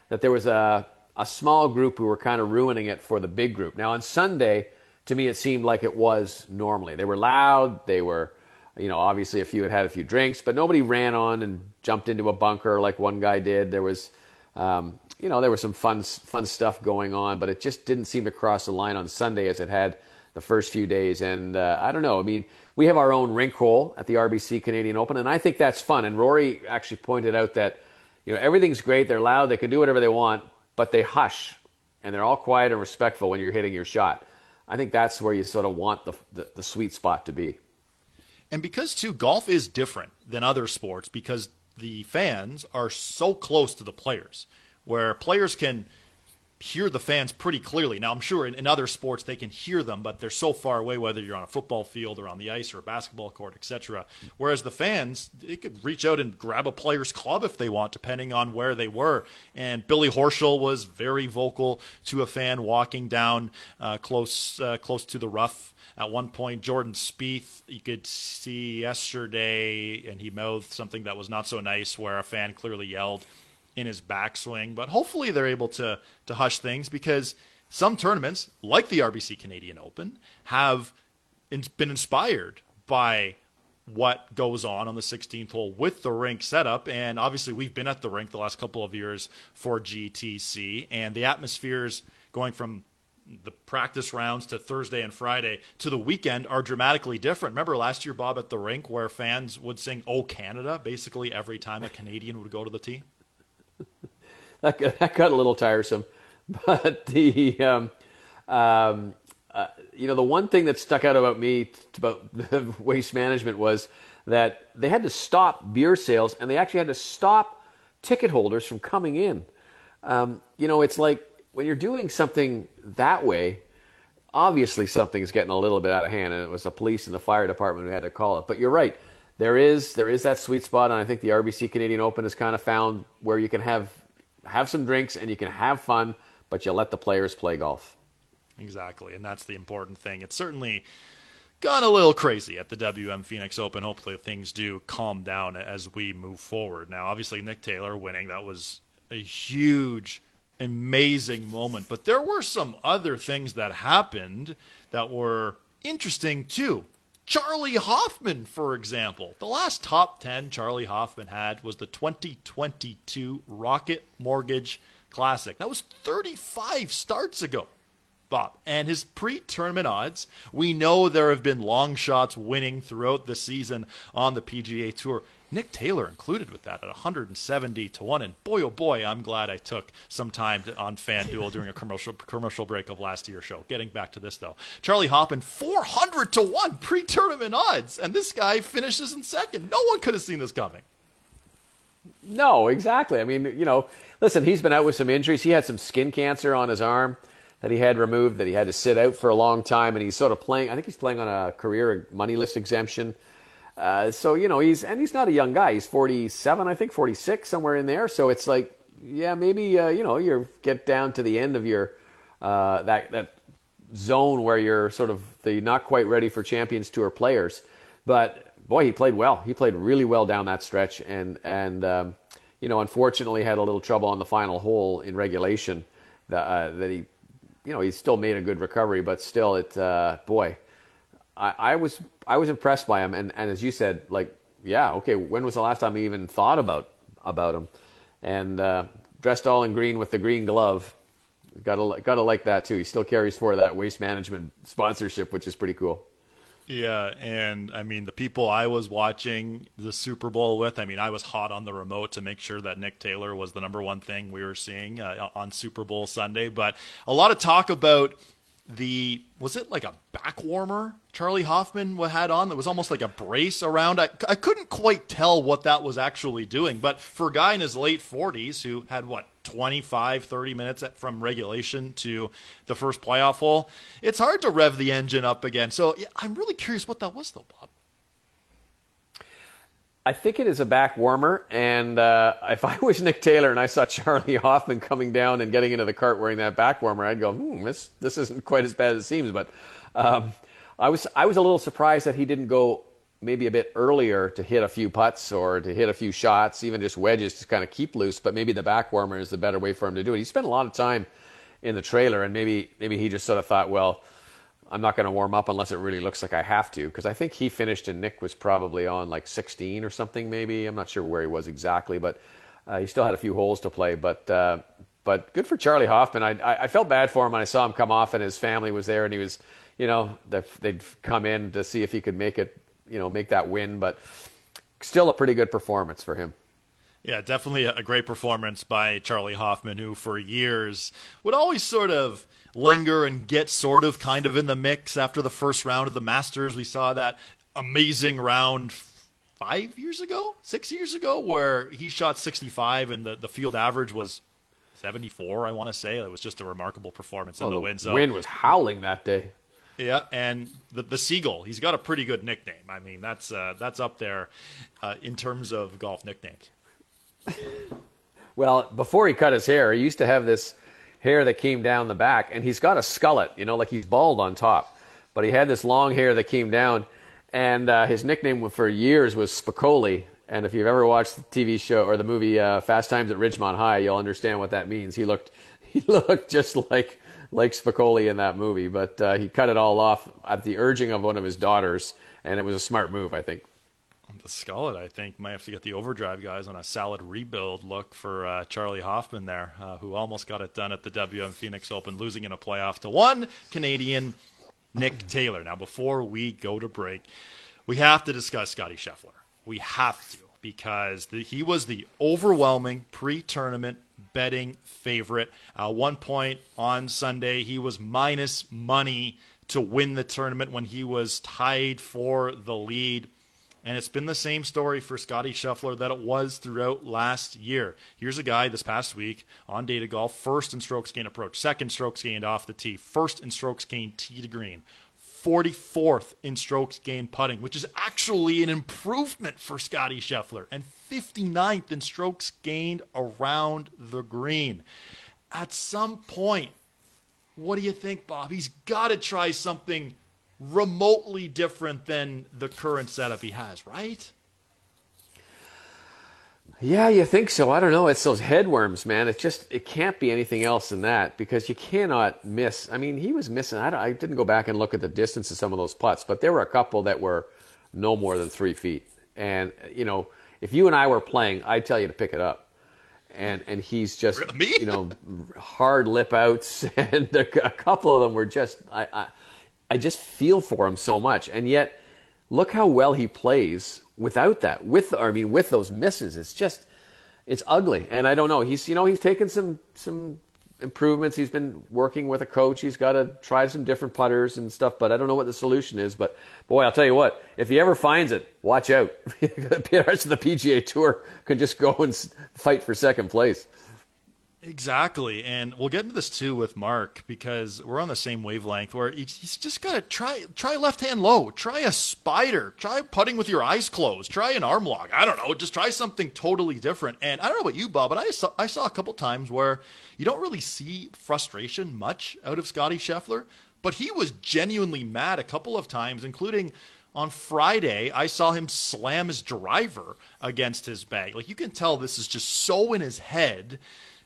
that there was a, a small group who were kind of ruining it for the big group. Now, on Sunday, to me, it seemed like it was normally. They were loud. They were, you know, obviously a few had had a few drinks, but nobody ran on and jumped into a bunker like one guy did. There was, um, you know, there was some fun, fun stuff going on, but it just didn't seem to cross the line on Sunday as it had the first few days. And uh, I don't know. I mean, we have our own rink hole at the RBC Canadian Open, and I think that's fun. And Rory actually pointed out that you know, everything's great. They're loud. They can do whatever they want, but they hush and they're all quiet and respectful when you're hitting your shot. I think that's where you sort of want the, the, the sweet spot to be. And because, too, golf is different than other sports because the fans are so close to the players, where players can – hear the fans pretty clearly. Now, I'm sure in, in, other sports they can hear them, but they're so far away, whether you're on a football field or on the ice or a basketball court, etc. Whereas the fans, they could reach out and grab a player's club if they want, depending on where they were. And Billy Horschel was very vocal to a fan walking down uh, close uh, close to the rough. At one point, Jordan Spieth, you could see yesterday, and he mouthed something that was not so nice, where a fan clearly yelled in his backswing. But hopefully they're able to to hush things because some tournaments, like the RBC Canadian Open, have been inspired by what goes on on the 16th hole with the rink setup. And obviously, we've been at the rink the last couple of years for GTC, and the atmospheres going from the practice rounds to Thursday and Friday to the weekend are dramatically different. Remember last year, Bob, at the rink where fans would sing "Oh Canada" basically every time a Canadian would go to the tee that, got, a little tiresome. But the, um, um, uh, you know, the one thing that stuck out about me about waste management was that they had to stop beer sales and they actually had to stop ticket holders from coming in. Um, you know, it's like when you're doing something that way, obviously something's getting a little bit out of hand, and it was the police and the fire department who had to call it. But you're right there is there is that sweet spot, and I think the RBC Canadian Open has kind of found where you can have have some drinks and you can have fun, but you let the players play golf. Exactly, and that's the important thing. It's certainly gone a little crazy at the WM Phoenix Open. Hopefully, things do calm down as we move forward. Now, obviously, Nick Taylor winning that was a huge amazing moment. But there were some other things that happened that were interesting too. Charley Hoffman, for example. The last top 10 Charley Hoffman had was the 2022 Rocket Mortgage Classic. That was 35 starts ago. Bob. And his pre tournament odds, we know there have been long shots winning throughout the season on the PGA Tour. Nick Taylor included with that at 170 to 1. And boy, oh boy, I'm glad I took some time on FanDuel during a commercial commercial break of last year's show. Getting back to this, though. Charley Hoffman, 400 to 1 pre tournament odds. And this guy finishes in second. No one could have seen this coming. No, exactly. I mean, you know, listen, he's been out with some injuries. He had some skin cancer on his arm that he had removed, that he had to sit out for a long time. And he's sort of playing, I think he's playing on a career money list exemption. Uh, so you know he's and he's not a young guy. He's 47, I think, 46, somewhere in there. So it's like, yeah, maybe uh, you know you get down to the end of your uh, that that zone where you're sort of the not quite ready for Champions Tour players. But boy, he played well. He played really well down that stretch, and and um, you know unfortunately had a little trouble on the final hole in regulation. That uh, that he, you know, he still made a good recovery, but still, it uh, boy I, I was I was impressed by him, and, and as you said, like yeah, okay, when was the last time he even thought about about him? And uh, dressed all in green with the green glove, gotta gotta like that too. He still carries for that waste management sponsorship, which is pretty cool. Yeah, and I mean the people I was watching the Super Bowl with. I mean, I was hot on the remote to make sure that Nick Taylor was the number one thing we were seeing uh, on Super Bowl Sunday. But a lot of talk about the was it like a back warmer Charley Hoffman had on that was almost like a brace around. I, I couldn't quite tell what that was actually doing, but for a guy in his late 40s who had what 25, 30 minutes from regulation to the first playoff hole, it's hard to rev the engine up again. So yeah, I'm really curious what that was, though, Bob. I think it is a back warmer. And uh, if I was Nick Taylor and I saw Charley Hoffman coming down and getting into the cart wearing that back warmer, I'd go, hmm, this this isn't quite as bad as it seems. But um, I was I was a little surprised that he didn't go maybe a bit earlier to hit a few putts or to hit a few shots, even just wedges to kind of keep loose. But maybe the back warmer is the better way for him to do it. He spent a lot of time in the trailer, and maybe maybe he just sort of thought, well I'm not going to warm up unless it really looks like I have to because I think he finished and Nick was probably on like 16 or something maybe. I'm not sure where he was exactly, but uh, he still had a few holes to play. But uh, but good for Charley Hoffman. I, I, I felt bad for him when I saw him come off and his family was there and he was you know they'd come in to see if he could make it you know make that win, but still a pretty good performance for him. Yeah, definitely a great performance by Charley Hoffman, who for years would always sort of linger and get sort of kind of in the mix after the first round of the Masters. We saw that amazing round five years ago, six years ago, where he shot 65 and the, the field average was 74, I want to say. It was just a remarkable performance in oh, the, the wind. So, wind was howling that day. Yeah, and the the seagull, he's got a pretty good nickname. I mean, that's uh, that's up there uh, in terms of golf nicknames. well, before he cut his hair, he used to have this hair that came down the back, and he's got a skullet, you know, like he's bald on top. But he had this long hair that came down, and uh, his nickname for years was Spicoli. And if you've ever watched the TV show or the movie uh, Fast Times at Ridgemont High, you'll understand what that means. He looked he looked just like like Spicoli in that movie, but uh, he cut it all off at the urging of one of his daughters, and it was a smart move, I think the Skullet, I think, might have to get the overdrive guys on a solid rebuild look for uh, Charley Hoffman there, uh, who almost got it done at the WM Phoenix Open, losing in a playoff to one Canadian, Nick Taylor. Now, before we go to break, we have to discuss Scottie Scheffler. We have to because the, he was the overwhelming pre-tournament betting favorite. At one point on Sunday, he was minus money to win the tournament when he was tied for the lead and it's been the same story for Scottie Scheffler that it was throughout last year. Here's a guy this past week on Data Golf, first in strokes gained approach, second strokes gained off the tee, first in strokes gained tee to green, 44th in strokes gained putting, which is actually an improvement for Scottie Scheffler, and 59th in strokes gained around the green. At some point, what do you think, Bob? He's got to try something remotely different than the current setup he has, right? Yeah, you think so. I don't know. It's those headworms, man. It just it can't be anything else than that because you cannot miss. I mean, he was missing. I, I didn't go back and look at the distance of some of those putts, but there were a couple that were no more than three feet. And you know, if you and I were playing, I'd tell you to pick it up. And and he's just Me? you know hard lip outs, and a couple of them were just I, I I just feel for him so much, and yet look how well he plays without that. With I mean, with those misses, it's just it's ugly. And I don't know. He's you know he's taken some some improvements. He's been working with a coach. He's got to try some different putters and stuff. But I don't know what the solution is. But boy, I'll tell you what. If he ever finds it, watch out. the rest of the PGA Tour could just go and fight for second place. Exactly, and we'll get into this too with Mark because we're on the same wavelength. Where he's just got to try try left hand low, try a spider, try putting with your eyes closed, try an arm lock. I don't know, just try something totally different. And I don't know about you, Bob, but I saw I saw a couple times where you don't really see frustration much out of Scottie Scheffler, but he was genuinely mad a couple of times, including on Friday, I saw him slam his driver against his bag. Like you can tell this is just so in his head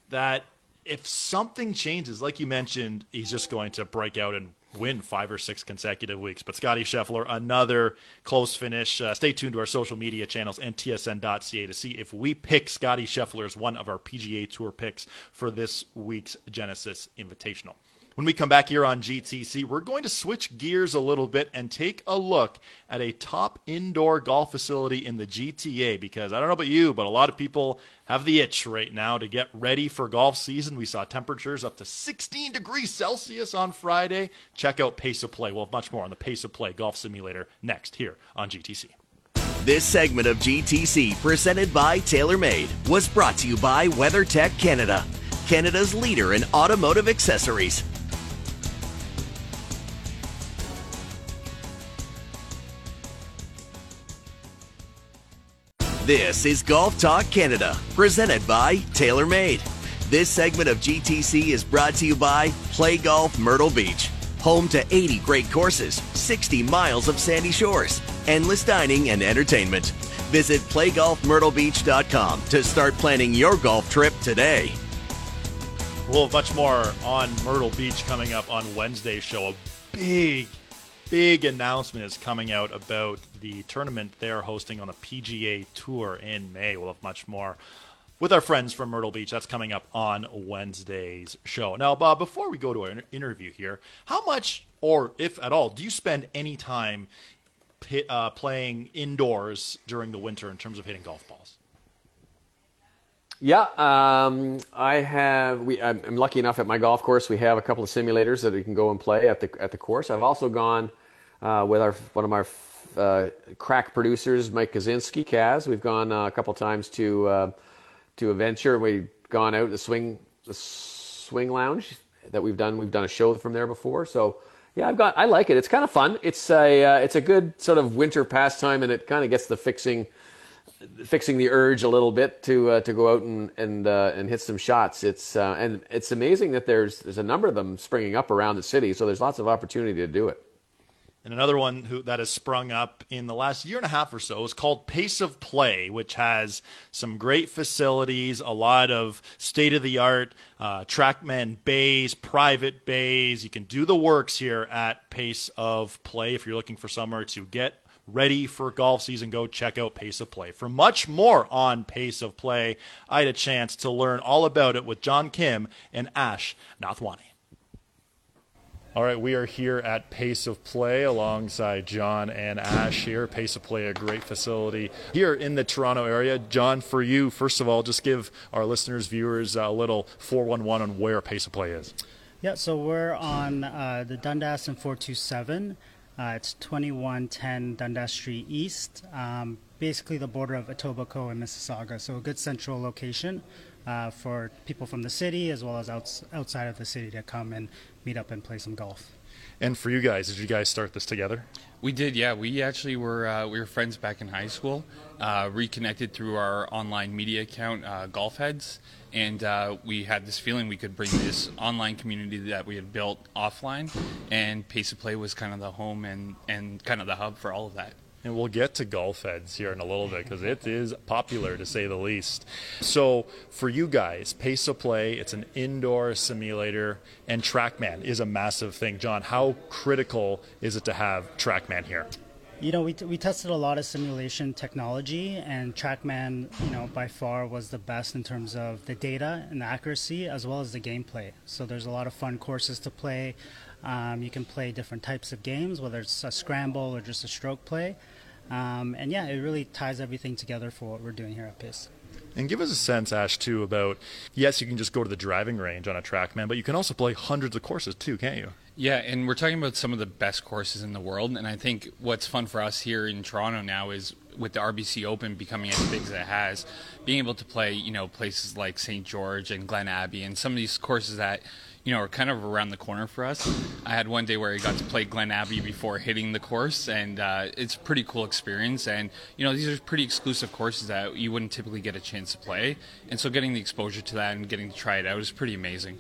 that if something changes, like you mentioned, he's just going to break out and win five or six consecutive weeks. But Scottie Scheffler, another close finish. Uh, stay tuned to our social media channels and tsn.ca to see if we pick Scottie Scheffler as one of our PGA Tour picks for this week's Genesis Invitational. When we come back here on GTC, we're going to switch gears a little bit and take a look at a top indoor golf facility in the GTA because I don't know about you, but a lot of people have the itch right now to get ready for golf season. We saw temperatures up to 16 degrees Celsius on Friday. Check out Pace of Play. We'll have much more on the Pace of Play Golf Simulator next here on GTC. This segment of GTC, presented by TaylorMade, was brought to you by WeatherTech Canada, Canada's leader in automotive accessories. This is Golf Talk Canada, presented by TaylorMade. This segment of GTC is brought to you by Play Golf Myrtle Beach, home to 80 great courses, 60 miles of sandy shores, endless dining and entertainment. Visit playgolfmyrtlebeach.com to start planning your golf trip today. We'll have much more on Myrtle Beach coming up on Wednesday's show. A big big announcement is coming out about the tournament they're hosting on the PGA Tour in May. We'll have much more with our friends from Myrtle Beach. That's coming up on Wednesday's show. Now, Bob, before we go to our interview here, how much, or if at all, do you spend any time uh, playing indoors during the winter in terms of hitting golf balls? Yeah, um, I have. We, I'm, I'm, lucky enough at my golf course. We have a couple of simulators that we can go and play at the at the course. I've also gone uh, with our one of our uh, crack producers, Mike Kaczynski, Kaz. We've gone uh, a couple times to uh, to a venture. We've gone out the swing the swing lounge that we've done. We've done a show from there before. So yeah, I've got. I like it. It's kind of fun. It's a uh, it's a good sort of winter pastime, and it kind of gets the fixing fixing the urge a little bit to uh, to go out and and uh, and hit some shots. It's uh, and it's amazing that there's there's a number of them springing up around the city, so there's lots of opportunity to do it. And another one who that has sprung up in the last year and a half or so is called Pace of Play, which has some great facilities, a lot of state of the art uh, TrackMan bays, private bays. You can do the works here at Pace of Play if you're looking for somewhere to get ready for golf season, go check out Pace of Play. For much more on Pace of Play, I had a chance to learn all about it with John Kim and Ash Nathwani. All right, we are here at Pace of Play alongside John and Ash here. Pace of Play, a great facility here in the Toronto area. John, for you, first of all, just give our listeners, viewers, a little 411 on where Pace of Play is. Yeah, so we're on uh, the Dundas and 427 uh, it's 2110 Dundas Street East, um, basically the border of Etobicoke and Mississauga. So a good central location uh, for people from the city as well as outs- outside of the city to come and meet up and play some golf. And for you guys, did you guys start this together? We did, yeah. We actually were uh, we were friends back in high school, uh, reconnected through our online media account, uh, Golf Heads, and uh, we had this feeling we could bring this online community that we had built offline, and Pace of Play was kind of the home and, and kind of the hub for all of that. And we'll get to golf heads here in a little bit because it is popular to say the least. So, for you guys, Pace of Play, it's an indoor simulator, and Trackman is a massive thing. John, how critical is it to have Trackman here? You know, we, t- we tested a lot of simulation technology, and TrackMan, you know, by far was the best in terms of the data and the accuracy as well as the gameplay. So there's a lot of fun courses to play. Um, you can play different types of games, whether it's a scramble or just a stroke play. Um, and yeah, it really ties everything together for what we're doing here at Pace. And give us a sense, Ash, too, about yes, you can just go to the driving range on a TrackMan, but you can also play hundreds of courses too, can't you? Yeah, and we're talking about some of the best courses in the world. And I think what's fun for us here in Toronto now is with the RBC Open becoming as big as it has, being able to play, you know, places like St. George and Glen Abbey and some of these courses that you know, are kind of around the corner for us. I had one day where I got to play Glen Abbey before hitting the course, and uh, it's a pretty cool experience. And you know, these are pretty exclusive courses that you wouldn't typically get a chance to play, and so getting the exposure to that and getting to try it out is pretty amazing.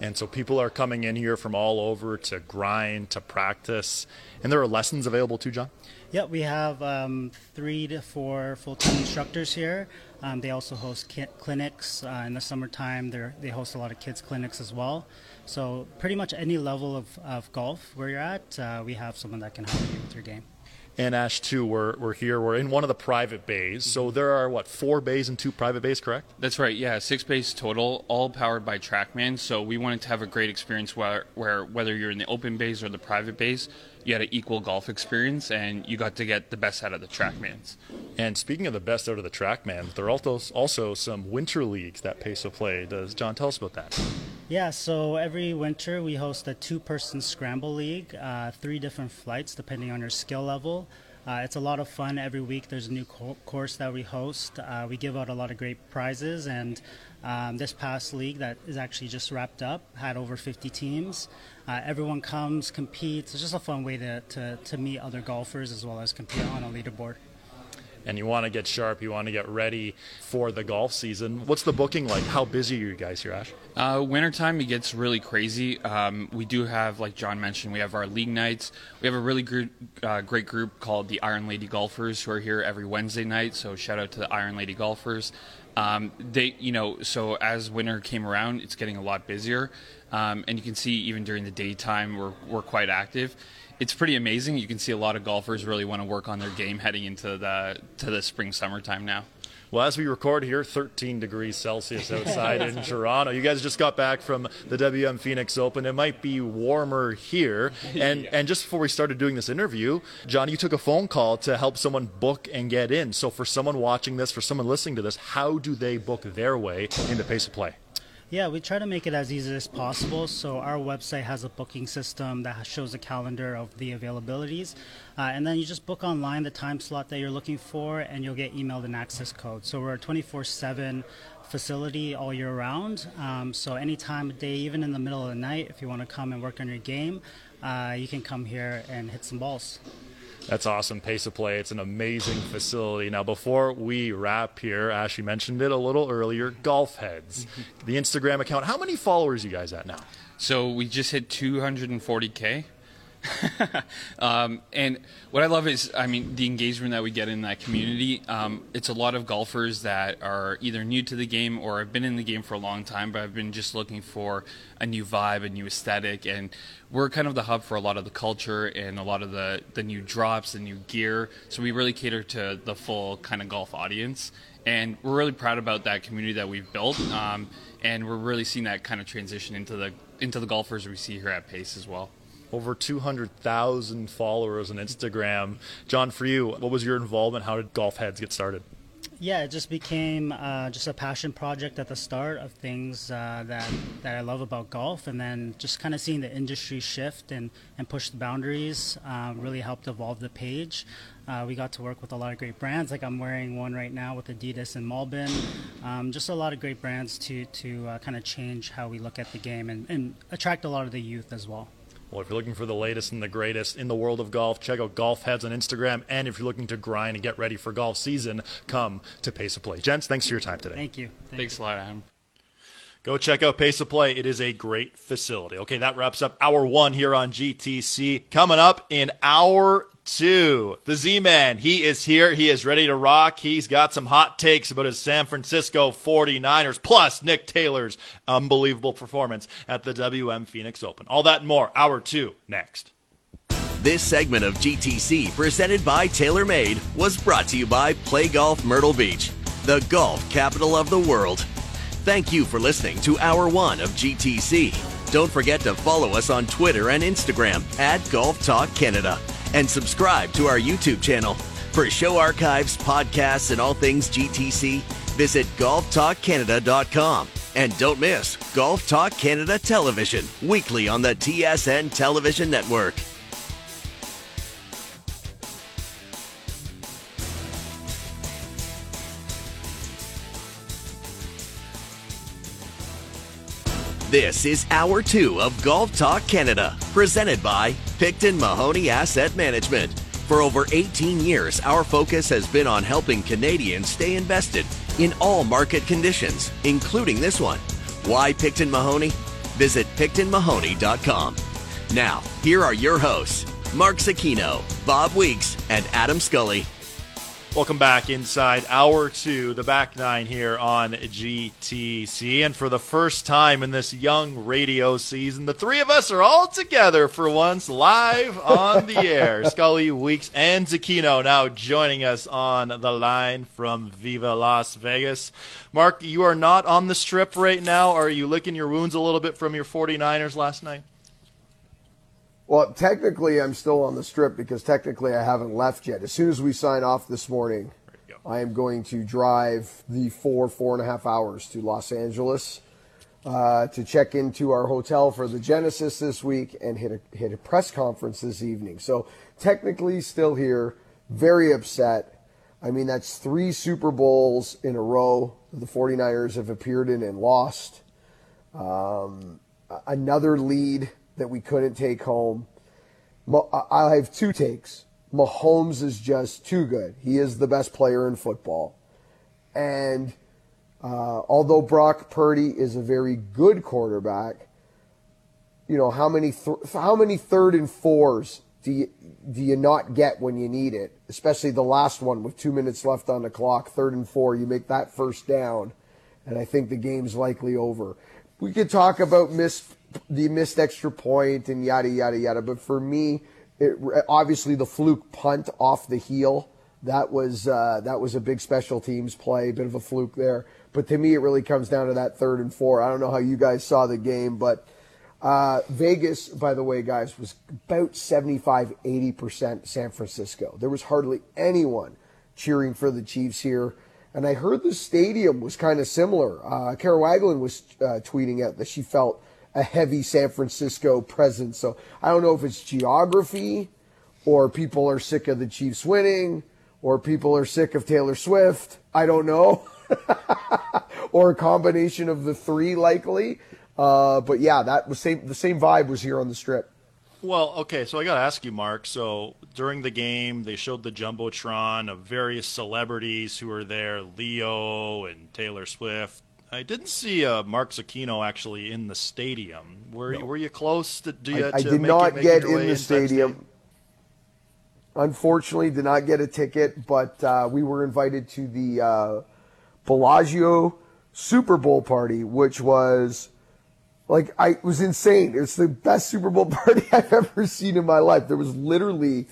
And so people are coming in here from all over to grind, to practice. And there are lessons available too, John? Yeah, we have um, three to four full time instructors here. Um, they also host clinics uh, in the summertime. They host a lot of kids clinics as well. So pretty much any level of, of golf where you're at, uh, we have someone that can help you with your game. And Ash, too, we're, we're here. We're in one of the private bays. So mm-hmm. there are, what, four bays and two private bays, correct? That's right, yeah. Six bays total, all powered by Trackman. So we wanted to have a great experience where, where whether you're in the open bays or the private bays, you had an equal golf experience and you got to get the best out of the Trackmans. And speaking of the best out of the Trackman, there are also, also some winter leagues that Pace of Play. Does John tell us about that? Yeah, so every winter we host a two person scramble league, uh, three different flights depending on your skill level. Uh, it's a lot of fun every week. There's a new co- course that we host. Uh, we give out a lot of great prizes, and um, this past league that is actually just wrapped up had over 50 teams. Uh, everyone comes, competes. It's just a fun way to, to, to meet other golfers as well as compete on a leaderboard and you want to get sharp, you want to get ready for the golf season. What's the booking like? How busy are you guys here, Ash? Uh, wintertime, it gets really crazy. Um, we do have, like John mentioned, we have our league nights. We have a really good, uh, great group called the Iron Lady Golfers who are here every Wednesday night. So shout out to the Iron Lady Golfers. Um, they, you know, so as winter came around, it's getting a lot busier, um, and you can see even during the daytime we're we're quite active it's pretty amazing. You can see a lot of golfers really want to work on their game heading into the to the spring summertime now. Well, as we record here, 13 degrees Celsius outside in Toronto. You guys just got back from the WM Phoenix Open. It might be warmer here. And yeah. and just before we started doing this interview, John, you took a phone call to help someone book and get in. So for someone watching this, for someone listening to this, how do they book their way into Pace of Play? Yeah, we try to make it as easy as possible. So our website has a booking system that shows a calendar of the availabilities, uh, and then you just book online the time slot that you're looking for, and you'll get emailed an access code. So we're a 24/7 facility all year round. Um, so any time of day, even in the middle of the night, if you want to come and work on your game, uh, you can come here and hit some balls. That's awesome. Pace of play. It's an amazing facility. Now, before we wrap here, Ashley mentioned it a little earlier golf heads, mm-hmm. the Instagram account. How many followers you guys at now? So we just hit 240K. um, and what I love is, I mean, the engagement that we get in that community. Um, it's a lot of golfers that are either new to the game or have been in the game for a long time, but have been just looking for a new vibe, a new aesthetic, and we're kind of the hub for a lot of the culture and a lot of the the new drops, the new gear. So we really cater to the full kind of golf audience, and we're really proud about that community that we've built. Um, and we're really seeing that kind of transition into the into the golfers we see here at Pace as well over 200,000 followers on Instagram. John, for you, what was your involvement? How did Golf Heads get started? Yeah, it just became uh, just a passion project at the start of things uh, that that I love about golf, and then just kind of seeing the industry shift and, and push the boundaries uh, really helped evolve the page. Uh, we got to work with a lot of great brands, like I'm wearing one right now with Adidas and Malbon. Um, just a lot of great brands to to uh, kind of change how we look at the game and, and attract a lot of the youth as well. Well, if you're looking for the latest and the greatest in the world of golf, check out Golf Heads on Instagram. And if you're looking to grind and get ready for golf season, come to Pace of Play. Gents, thanks for your time today. Thank you. Thank Thanks you. a lot, Adam. Go check out Pace of Play. It is a great facility. Okay, that wraps up hour one here on GTC. Coming up in hour two. The Z Man, he is here. He is ready to rock. He's got some hot takes about his San Francisco 49ers, plus Nick Taylor's unbelievable performance at the WM Phoenix Open. All that and more. Hour two next. This segment of GTC, presented by TaylorMade, was brought to you by Play Golf Myrtle Beach, the golf capital of the world. Thank you for listening to Hour One of GTC. Don't forget to follow us on Twitter and Instagram at Golf Talk Canada and subscribe to our YouTube channel. For show archives, podcasts, and all things GTC, visit golftalkcanada.com. And don't miss Golf Talk Canada Television, weekly on the TSN Television Network. This is Hour 2 of Golf Talk Canada, presented by Picton Mahoney Asset Management. For over 18 years, our focus has been on helping Canadians stay invested in all market conditions, including this one. Why Picton Mahoney? Visit PictonMahoney.com. Now, here are your hosts, Mark Zecchino, Bob Weeks, and Adam Scully. Welcome back inside hour two, the back nine here on GTC. And for the first time in this young radio season, the three of us are all together for once live on the air. Scully, Weeks, and Zecchino now joining us on the line from Viva Las Vegas. Mark, you are not on the strip right now. Are you licking your wounds a little bit from your 49ers last night? Well, technically, I'm still on the strip because technically I haven't left yet. As soon as we sign off this morning, I am going to drive the four, four and a half hours to Los Angeles uh, to check into our hotel for the Genesis this week and hit a, hit a press conference this evening. So, technically, still here, very upset. I mean, that's three Super Bowls in a row the 49ers have appeared in and lost. Um, another lead that we couldn't take home. I have two takes. Mahomes is just too good. He is the best player in football. And uh, although Brock Purdy is a very good quarterback, you know how many th- how many third and fours do you do you not get when you need it? Especially the last one with two minutes left on the clock, third and four. You make that first down, and I think the game's likely over. We could talk about missed the missed extra point and yada yada yada. But for me, it, obviously the fluke punt off the heel that was uh, that was a big special teams play, a bit of a fluke there. But to me, it really comes down to that third and four. I don't know how you guys saw the game, but uh, Vegas, by the way, guys, was about 75, 80% San Francisco. There was hardly anyone cheering for the Chiefs here. And I heard the stadium was kind of similar. Uh, Kara Wagland was uh, tweeting out that she felt a heavy San Francisco presence. So I don't know if it's geography or people are sick of the Chiefs winning or people are sick of Taylor Swift. I don't know. or a combination of the three, likely. Uh, but yeah, that was same. The same vibe was here on the strip. Well, okay, so I got to ask you, Mark. So during the game, they showed the jumbotron of various celebrities who were there: Leo and Taylor Swift, I didn't see uh, Mark Zecchino actually in the stadium. Were no. were you close to? Do you, I, I did not get in the stadium. stadium. Unfortunately, did not get a ticket, but uh, we were invited to the uh, Bellagio Super Bowl party, which was like I it was insane. It's the best Super Bowl party I've ever seen in my life. There was literally,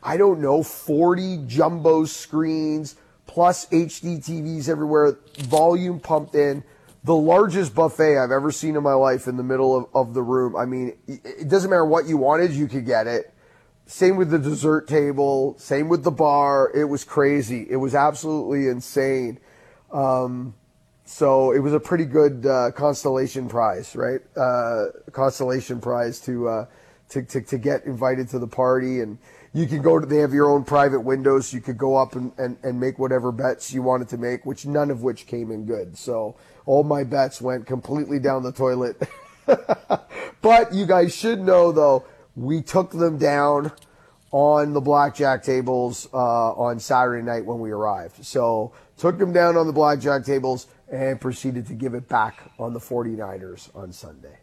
I don't know, forty jumbo screens plus HD TVs everywhere, volume pumped in. The largest buffet I've ever seen in my life in the middle of, of the room. I mean, it doesn't matter what you wanted, you could get it. Same with the dessert table, same with the bar. It was crazy. It was absolutely insane. Um, so it was a pretty good uh, constellation prize, right? Uh, constellation prize to, uh, to, to to get invited to the party and you can go to they have your own private windows. You could go up and, and, and make whatever bets you wanted to make which none of which came in good. So all my bets went completely down the toilet. But you guys should know though we took them down on the blackjack tables uh, on saturday night when we arrived. So took them down on the blackjack tables and proceeded to give it back on the 49ers on sunday.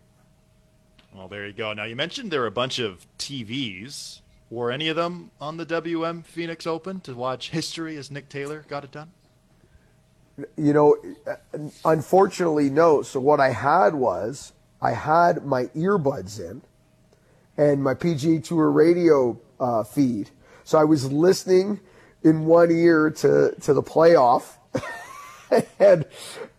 Well there you go. Now you mentioned there are a bunch of tvs Were any of them on the WM Phoenix Open to watch history as Nick Taylor got it done? You know, unfortunately, no. So what I had was I had my earbuds in and my PGA Tour radio uh, feed. So I was listening in one ear to, to the playoff and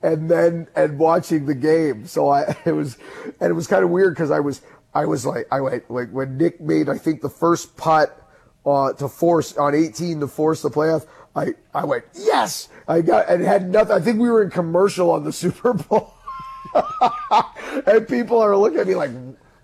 and then and watching the game. So I it was and it was kind of weird because I was I was like I went like when Nick made I think the first putt uh, to force on 18 to force the playoff. I I went yes I got and had nothing. I think we were in commercial on the Super Bowl. and people are looking at me like,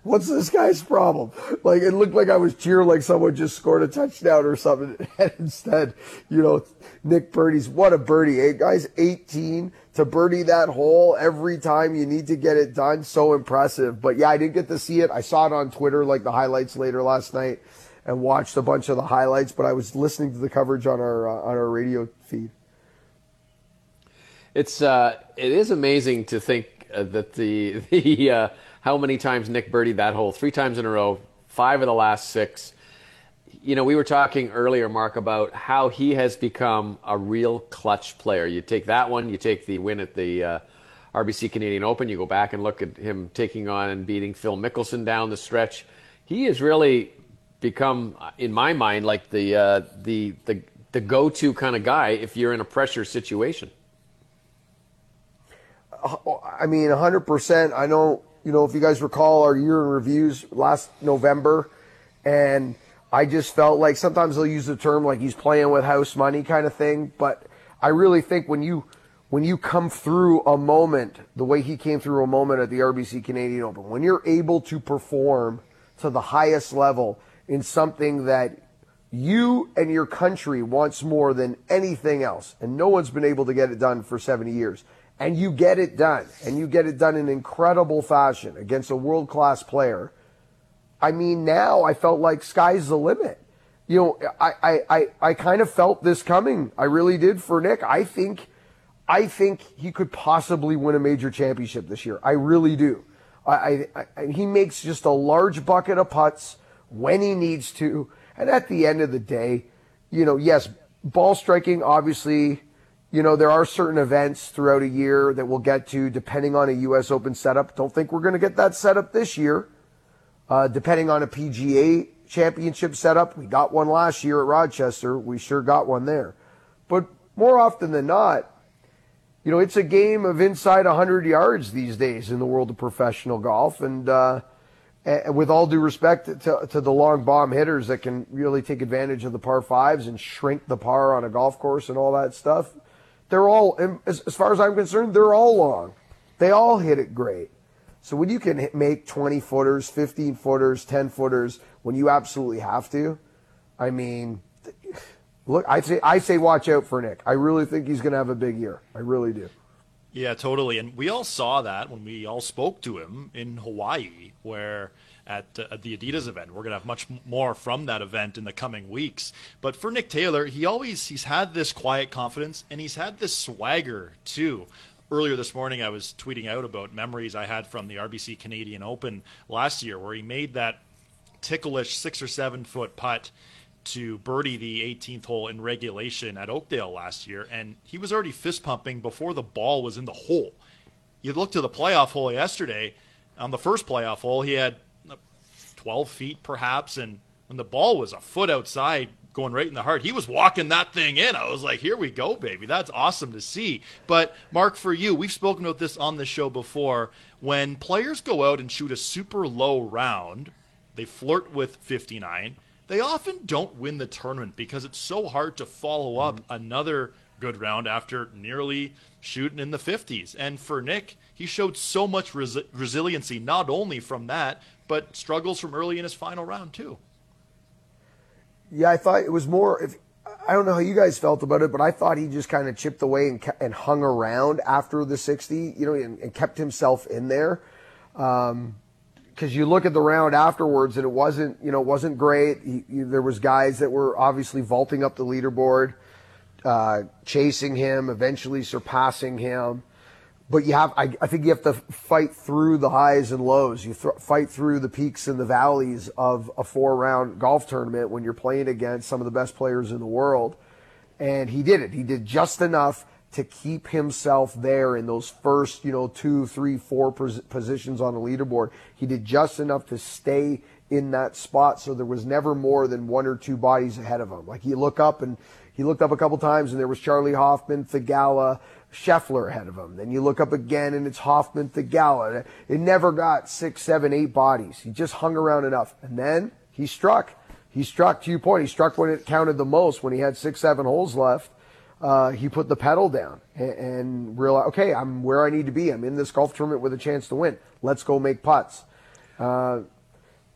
what's this guy's problem? Like it looked like I was cheering like someone just scored a touchdown or something. And instead, you know, Nick Birdie's what a birdie. Hey, guys, 18 to birdie that hole every time you need to get it done. So impressive. But yeah, I didn't get to see it. I saw it on Twitter, like the highlights later last night and watched a bunch of the highlights, but I was listening to the coverage on our, uh, on our radio feed. It's, uh, it is amazing to think uh, that the, the, uh, how many times Nick birdied that hole? Three times in a row, five of the last six. You know, we were talking earlier, Mark, about how he has become a real clutch player. You take that one, you take the win at the uh, RBC Canadian Open, you go back and look at him taking on and beating Phil Mickelson down the stretch. He has really become, in my mind, like the uh, the the the go-to kind of guy if you're in a pressure situation. I mean, 100%. I know you know, if you guys recall our year in reviews last November, and I just felt like sometimes they'll use the term like he's playing with house money kind of thing, but I really think when you when you come through a moment the way he came through a moment at the RBC Canadian Open, when you're able to perform to the highest level in something that you and your country wants more than anything else, and no one's been able to get it done for 70 years and you get it done, and you get it done in incredible fashion against a world class player. I mean, now I felt like sky's the limit. You know, I, I, I, I kind of felt this coming. I really did for Nick. I think, I think he could possibly win a major championship this year. I really do. I, I, I, he makes just a large bucket of putts when he needs to. And at the end of the day, you know, yes, ball striking obviously you know, there are certain events throughout a year that we'll get to depending on a U.S. Open setup. Don't think we're going to get that setup this year. Uh, depending on a PGA championship setup, we got one last year at Rochester. We sure got one there. But more often than not, you know, it's a game of inside 100 yards these days in the world of professional golf. And, uh, and with all due respect to, to the long bomb hitters that can really take advantage of the par fives and shrink the par on a golf course and all that stuff, they're all, as, as far as I'm concerned, they're all long. They all hit it great. So when you can hit, make 20 footers, 15 footers, 10 footers, when you absolutely have to, I mean, look, I say I say watch out for Nick. I really think he's going to have a big year. I really do. Yeah, totally. And we all saw that when we all spoke to him in Hawaii, where at, uh, at the Adidas event. We're going to have much more from that event in the coming weeks. But for Nick Taylor, he always he's had this quiet confidence and he's had this swagger too. Earlier this morning, I was tweeting out about memories I had from the RBC Canadian Open last year, where he made that ticklish six or seven foot putt to birdie the 18th hole in regulation at Oakdale last year, and he was already fist pumping before the ball was in the hole. You look to the playoff hole yesterday. On the first playoff hole, he had 12 feet perhaps. And when the ball was a foot outside, going right in the heart, he was walking that thing in. I was like, here we go, baby. That's awesome to see. But, Mark, for you, we've spoken about this on the show before. When players go out and shoot a super low round, they flirt with 59. They often don't win the tournament because it's so hard to follow up mm-hmm. another good round after nearly shooting in the 50s. And for Nick, he showed so much res- resiliency, not only from that, but struggles from early in his final round too. Yeah, I thought it was more. If, I don't know how you guys felt about it, but I thought he just kind of chipped away and, and hung around after the 60, you know, and, and kept himself in there. Um, because you look at the round afterwards and it wasn't, you know, it wasn't great. He, he, there was guys that were obviously vaulting up the leaderboard, uh, chasing him, eventually surpassing him. But you have I, I, think you have to fight through the highs and lows. You th- fight through the peaks and the valleys of a four round golf tournament when you're playing against some of the best players in the world. And he did it. He did just enough to keep himself there in those first you know two three four pos- positions on the leaderboard. He did just enough to stay in that spot so there was never more than one or two bodies ahead of him. Like you look up and he looked up a couple times and there was Charley hoffman Theegala, Scheffler ahead of him. Then you look up again and it's Hoffman Theegala. It never got six, seven, eight bodies. He just hung around enough. And then he struck. He struck to your point. He struck when it counted the most, when he had six, seven holes left. Uh, he put the pedal down and, and realized, okay, I'm where I need to be. I'm in this golf tournament with a chance to win. Let's go make putts. Uh,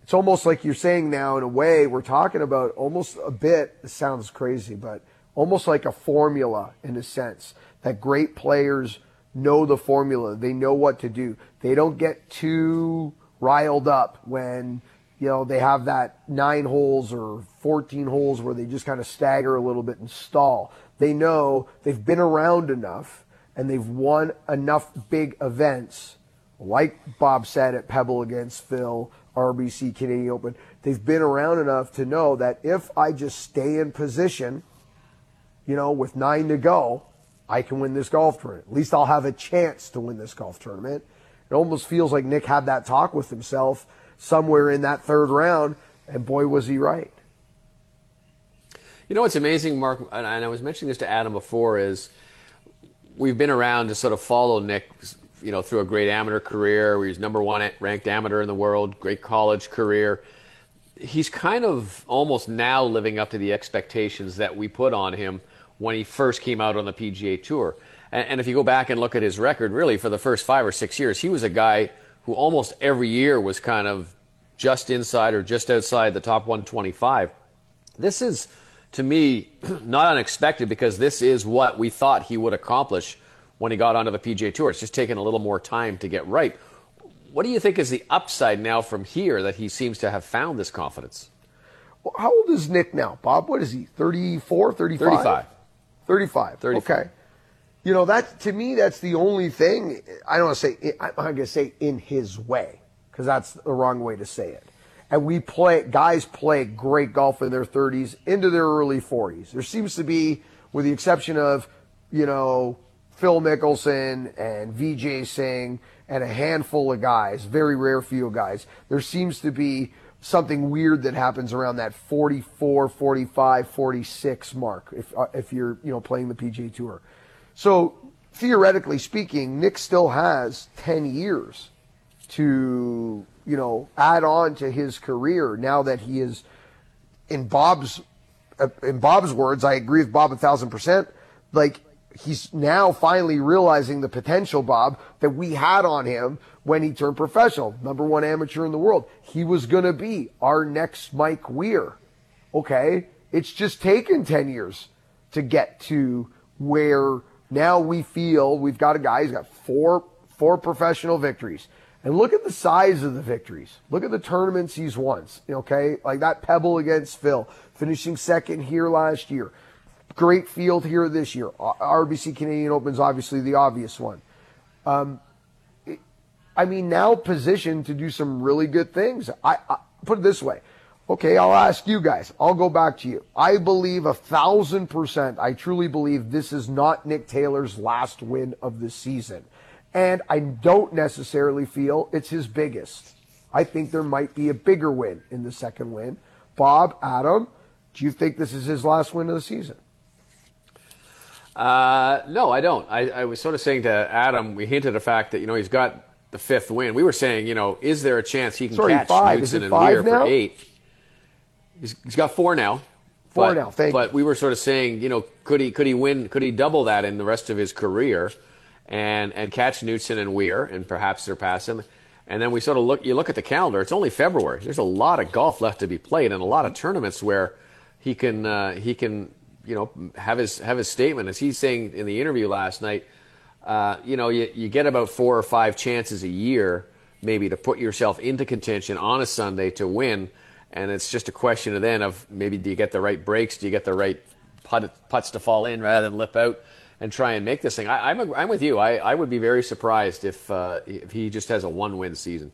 it's almost like you're saying now, in a way, we're talking about almost a bit, it sounds crazy, but almost like a formula in a sense that great players know the formula. They know what to do. They don't get too riled up when, you know, they have that nine holes or 14 holes where they just kind of stagger a little bit and stall. They know they've been around enough and they've won enough big events, like Bob said at Pebble against Phil, RBC Canadian Open. They've been around enough to know that if I just stay in position, you know, with nine to go, I can win this golf tournament. At least I'll have a chance to win this golf tournament. It almost feels like Nick had that talk with himself somewhere in that third round, and boy, was he right. You know what's amazing, Mark, and I was mentioning this to Adam before, is we've been around to sort of follow Nick, you know, through a great amateur career where he's number one ranked amateur in the world, great college career. He's kind of almost now living up to the expectations that we put on him – when he first came out on the PGA Tour. And, and if you go back and look at his record, really for the first five or six years, he was a guy who almost every year was kind of just inside or just outside the top 125. This is, to me, not unexpected because this is what we thought he would accomplish when he got onto the PGA Tour. It's just taken a little more time to get right. What do you think is the upside now from here that he seems to have found this confidence? Well, how old is Nick now, Bob? What is he, 34, 35? 35. 35. 35. Okay. You know, that to me, that's the only thing. I don't want to say, I'm going to say in his way, because that's the wrong way to say it. And we play, guys play great golf in their 30s into their early 40s. There seems to be, with the exception of, you know, Phil Mickelson and Vijay Singh and a handful of guys, very rare few guys, there seems to be something weird that happens around that 44, 45, 46 mark if uh, if you're, you know, playing the PGA Tour. So, theoretically speaking, Nick still has 10 years to, you know, add on to his career now that he is in Bob's uh, in Bob's words, I agree with Bob a thousand percent. Like he's now finally realizing the potential, Bob, that we had on him when he turned professional. Number one amateur in the world. He was going to be our next Mike Weir. Okay. It's just taken 10 years to get to where now we feel we've got a guy who's got four, four professional victories. And look at the size of the victories. Look at the tournaments he's won. Okay. Like that Pebble against Phil, finishing second here last year Great field here this year. RBC Canadian Open's obviously the obvious one. Um, I mean, now positioned to do some really good things. I, I put it this way. Okay, I'll ask you guys. I'll go back to you. I believe a thousand percent. I truly believe this is not Nick Taylor's last win of the season. And I don't necessarily feel it's his biggest. I think there might be a bigger win in the second win. Bob, Adam, do you think this is his last win of the season? Uh, no, I don't. I, I, was sort of saying to Adam, we hinted the fact that you know he's got the fifth win. We were saying, you know, is there a chance he can Sorry, catch five. Knudson and Weir now? for eight? He's, he's got four now. Four but, now. Thank you. but we were sort of saying, you know, could he could he win? Could he double that in the rest of his career, and and catch Knudson and Weir and perhaps surpass him? And then we sort of look. You look at the calendar. It's only February. There's a lot of golf left to be played, and a lot of tournaments where he can uh, he can you know, have his have his statement as he's saying in the interview last night. Uh, you know, you, you get about four or five chances a year, maybe to put yourself into contention on a Sunday to win, and it's just a question of then of maybe do you get the right breaks, do you get the right put, putts to fall in rather than lip out, and try and make this thing. I, am I'm, I'm with you. I, I would be very surprised if uh, if he just has a one win season.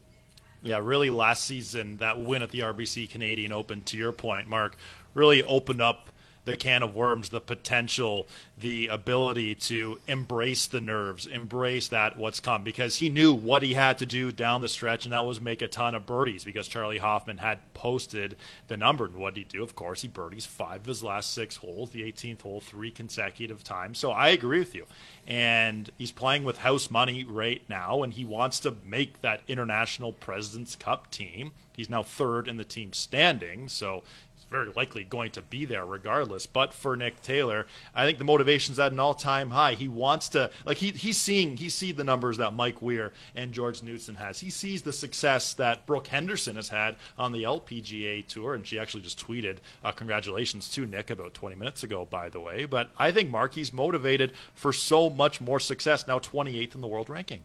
Yeah, really, last season that win at the RBC Canadian Open, to your point, Mark, really opened up the can of worms, the potential, the ability to embrace the nerves, embrace that what's come, because he knew what he had to do down the stretch, and that was make a ton of birdies. Because Charley Hoffman had posted the number, and what did he do? Of course, he birdies five of his last six holes, the 18th hole, three consecutive times. So I agree with you, and he's playing with house money right now, and he wants to make that International Presidents Cup team. He's now third in the team standing, so very likely going to be there regardless. But for Nick Taylor, I think the motivation's at an all-time high. He wants to like he he's seeing he sees the numbers that Mike Weir and George Knudson has. He sees the success that Brooke Henderson has had on the LPGA tour, and she actually just tweeted uh, congratulations to Nick about 20 minutes ago, by the way. But I think Marky's motivated for so much more success. Now 28th in the world ranking.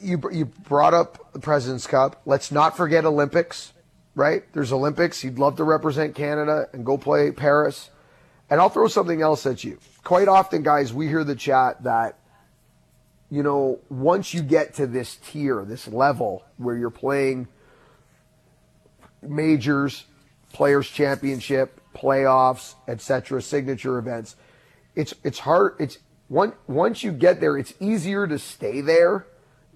You you brought up the President's Cup. Let's not forget Olympics right? There's Olympics. You'd love to represent Canada and go play Paris. And I'll throw something else at you. Quite often, guys, we hear the chat that, you know, once you get to this tier, this level where you're playing majors, players championship, playoffs, etc., signature events, it's it's hard. It's one once you get there, it's easier to stay there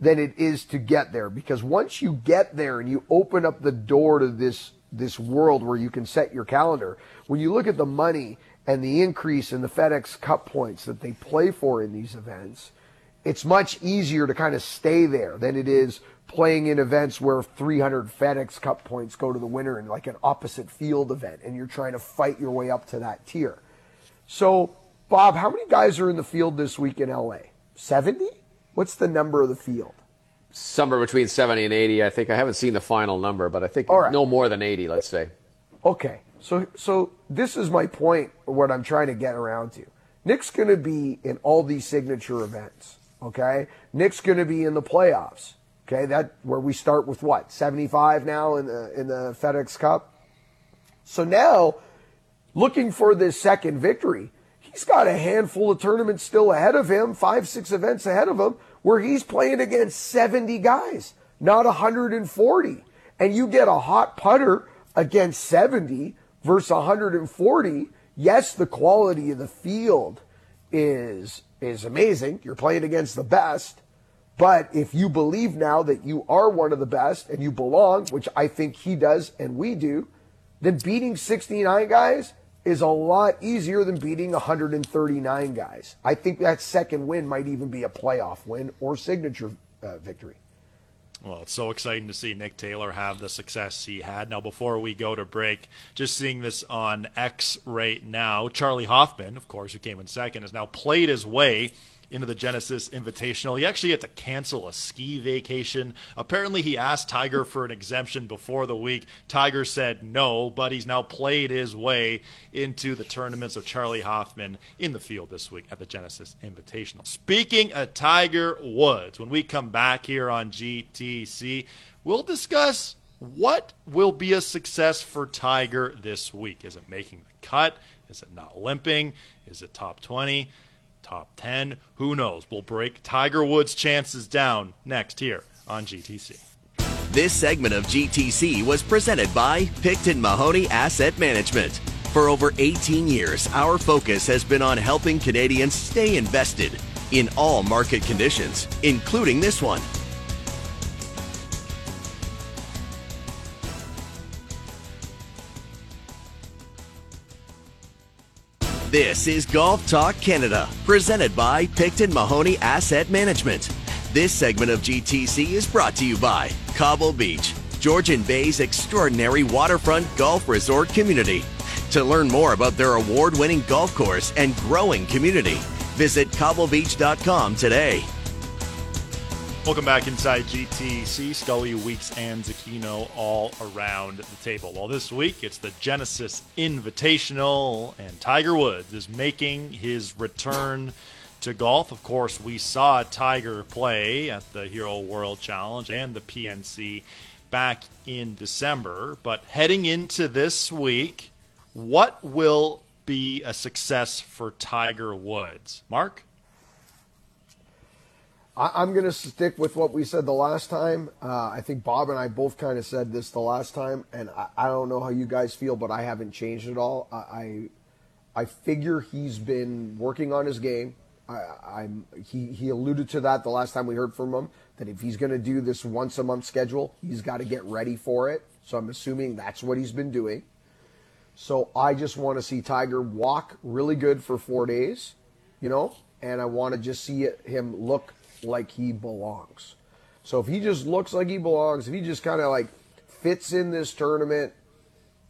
than it is to get there because once you get there and you open up the door to this this world where you can set your calendar when you look at the money and the increase in the FedEx Cup points that they play for in these events it's much easier to kind of stay there than it is playing in events where 300 FedEx Cup points go to the winner in like an opposite field event and you're trying to fight your way up to that tier. So, Bob, how many guys are in the field this week in LA? 70? What's the number of the field? Somewhere between 70 and 80. I think I haven't seen the final number, but I think right. no more than 80, let's say. Okay. So so this is my point what I'm trying to get around to. Nick's going to be in all these signature events, okay? Nick's going to be in the playoffs. Okay? That where we start with what? 75 now in the in the FedEx Cup. So now looking for this second victory, he's got a handful of tournaments still ahead of him, five, six events ahead of him, where he's playing against 70 guys, not 140. And you get a hot putter against 70 versus 140. Yes, the quality of the field is is amazing. You're playing against the best. But if you believe now that you are one of the best and you belong, which I think he does and we do, then beating 69 guys is a lot easier than beating 139 guys. I think that second win might even be a playoff win or signature uh, victory. Well, it's so exciting to see Nick Taylor have the success he had. Now, before we go to break, just seeing this on X right now, Charley Hoffman, of course, who came in second, has now played his way into the Genesis Invitational. He actually had to cancel a ski vacation. Apparently, he asked Tiger for an exemption before the week. Tiger said no, but he's now played his way into the tournaments of Charley Hoffman in the field this week at the Genesis Invitational. Speaking of Tiger Woods, when we come back here on GTC, we'll discuss what will be a success for Tiger this week. Is it making the cut? Is it not limping? Is it top 20? Top 10. Who knows? We'll break Tiger Woods' chances down next here on GTC. This segment of GTC was presented by Picton Mahoney Asset Management. For over 18 years, our focus has been on helping Canadians stay invested in all market conditions, including this one. This is Golf Talk Canada, presented by Picton Mahoney Asset Management. This segment of GTC is brought to you by Cobble Beach, Georgian Bay's extraordinary waterfront golf resort community. To learn more about their award winning golf course and growing community, visit cobblebeach.com today. Welcome back inside GTC. Scully, Weeks, and Zecchino all around the table. Well, this week it's the Genesis Invitational, and Tiger Woods is making his return to golf. Of course, we saw Tiger play at the Hero World Challenge and the PNC back in December. But heading into this week, what will be a success for Tiger Woods? Mark? I, am going to stick with what we said the last time. Uh, I think Bob and I both kind of said this the last time, and I, I, don't know how you guys feel, but I haven't changed at all. I, I, I figure he's been working on his game. I, am he, he alluded to that the last time we heard from him that if he's going to do this once a month schedule, he's got to get ready for it. So I'm assuming that's what he's been doing. So I just want to see Tiger walk really good for four days, you know, and I want to just see it, him look like he belongs. So if he just looks like he belongs, if he just kind of like fits in this tournament,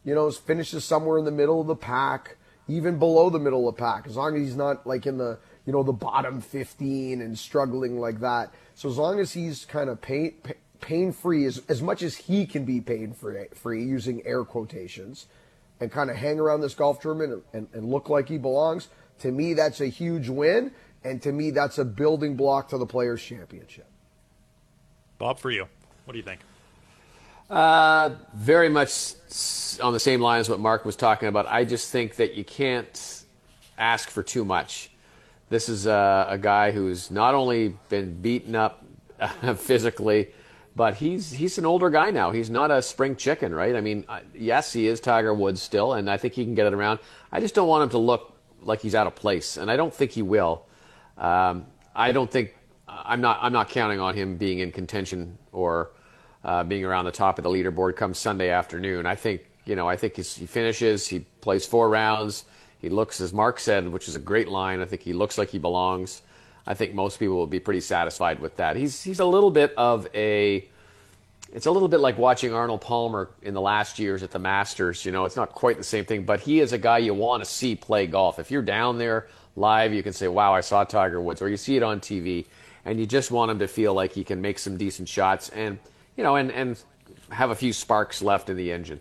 you know, finishes somewhere in the middle of the pack, even below the middle of the pack, as long as he's not like in the, you know, the bottom 15 and struggling like that. So as long as he's kind of pain, pain free, as, as much as he can be pain free, free using air quotations, and kind of hang around this golf tournament and, and look like he belongs, to me, that's a huge win. And to me, that's a building block to the Players' Championship. Bob, for you, what do you think? Uh, very much on the same line as what Mark was talking about. I just think that you can't ask for too much. This is a, a guy who's not only been beaten up physically, but he's he's an older guy now. He's not a spring chicken, right? I mean, yes, he is Tiger Woods still, and I think he can get it around. I just don't want him to look like he's out of place, and I don't think he will. Um, I don't think I'm not I'm not counting on him being in contention or uh, being around the top of the leaderboard come Sunday afternoon. I think you know I think he finishes, he plays four rounds, he looks as Mark said, which is a great line. I think he looks like he belongs. I think most people will be pretty satisfied with that. He's he's a little bit of a it's a little bit like watching Arnold Palmer in the last years at the Masters. You know, it's not quite the same thing, but he is a guy you want to see play golf. If you're down there live, you can say, wow, I saw Tiger Woods, or you see it on TV, and you just want him to feel like he can make some decent shots and, you know, and, and have a few sparks left in the engine.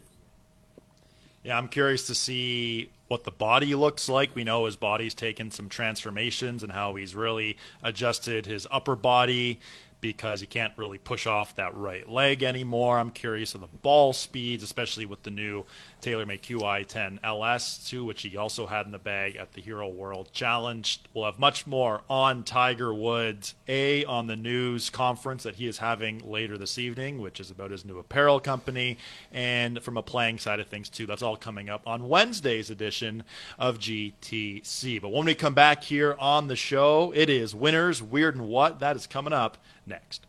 Yeah, I'm curious to see what the body looks like. We know his body's taken some transformations and how he's really adjusted his upper body because he can't really push off that right leg anymore. I'm curious of the ball speeds, especially with the new TaylorMade QI10 LS too, which he also had in the bag at the Hero World Challenge. We'll have much more on Tiger Woods, A, on the news conference that he is having later this evening, which is about his new apparel company, and from a playing side of things too. That's all coming up on Wednesday's edition of GTC. But when we come back here on the show, it is Winners, Weird and What. That is coming up next.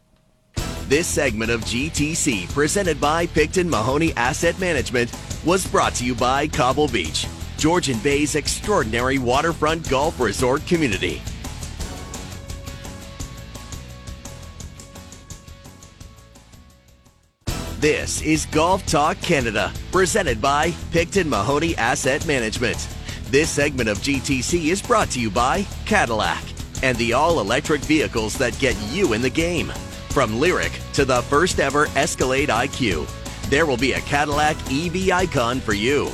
This segment of GTC, presented by Picton Mahoney Asset Management, was brought to you by Cobble Beach, Georgian Bay's extraordinary waterfront golf resort community. This is Golf Talk Canada, presented by Picton Mahoney Asset Management. This segment of GTC is brought to you by Cadillac and the all electric vehicles that get you in the game. From LYRIQ to the first ever Escalade IQ, there will be a Cadillac EV icon for you.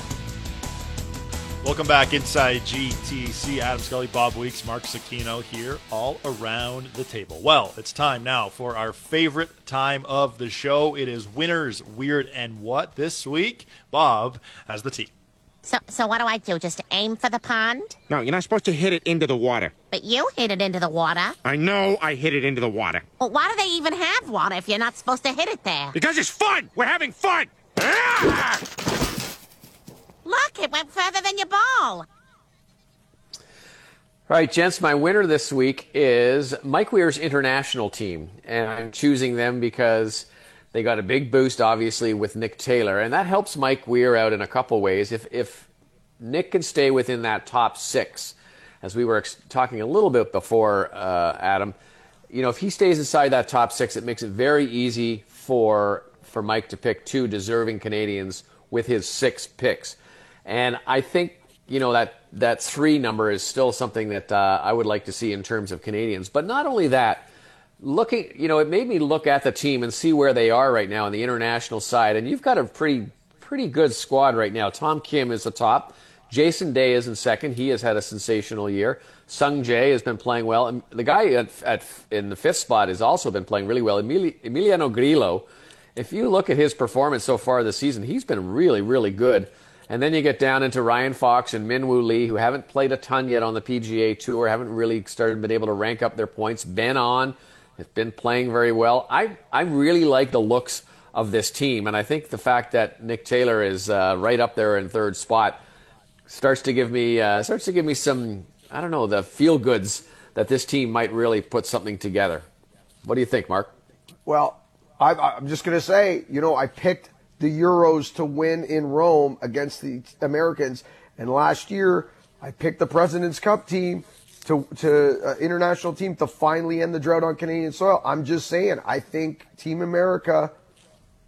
Welcome back inside GTC. Adam Scully, Bob Weeks, Mark Zecchino here, all around the table. Well, it's time now for our favorite time of the show. It is winners, weird, and what this week. Bob has the tee. So, so what do I do? Just aim for the pond? No, you're not supposed to hit it into the water. But you hit it into the water. I know I hit it into the water. Well, why do they even have water if you're not supposed to hit it there? Because it's fun! We're having fun! Ah! Look, it went further than your ball. All right, gents, my winner this week is Mike Weir's international team. And I'm choosing them because they got a big boost, obviously, with Nick Taylor, and that helps Mike Weir out in a couple ways. If if Nick can stay within that top six, as we were ex- talking a little bit before, uh, Adam, you know, if he stays inside that top six, it makes it very easy for for Mike to pick two deserving Canadians with his six picks. And I think you know that that three number is still something that uh, I would like to see in terms of Canadians. But not only that looking, you know, it made me look at the team and see where they are right now on the international side. And you've got a pretty, pretty good squad right now. Tom Kim is the top. Jason Day is in second. He has had a sensational year. Sung Jae has been playing well. And the guy at, at, in the fifth spot has also been playing really well. Emili- Emiliano Grillo, if you look at his performance so far this season, he's been really, really good. And then you get down into Ryan Fox and Minwoo Lee, who haven't played a ton yet on the PGA Tour, haven't really started been able to rank up their points. Ben An, has been playing very well. I I really like the looks of this team, and I think the fact that Nick Taylor is uh, right up there in third spot starts to give me uh, starts to give me some I don't know the feel goods that this team might really put something together. What do you think, Mark? Well, I, I'm just going to say, you know, I picked the Euros to win in Rome against the Americans, and last year I picked the President's Cup team to to uh, international team to finally end the drought on Canadian soil. I'm just saying, I think Team America.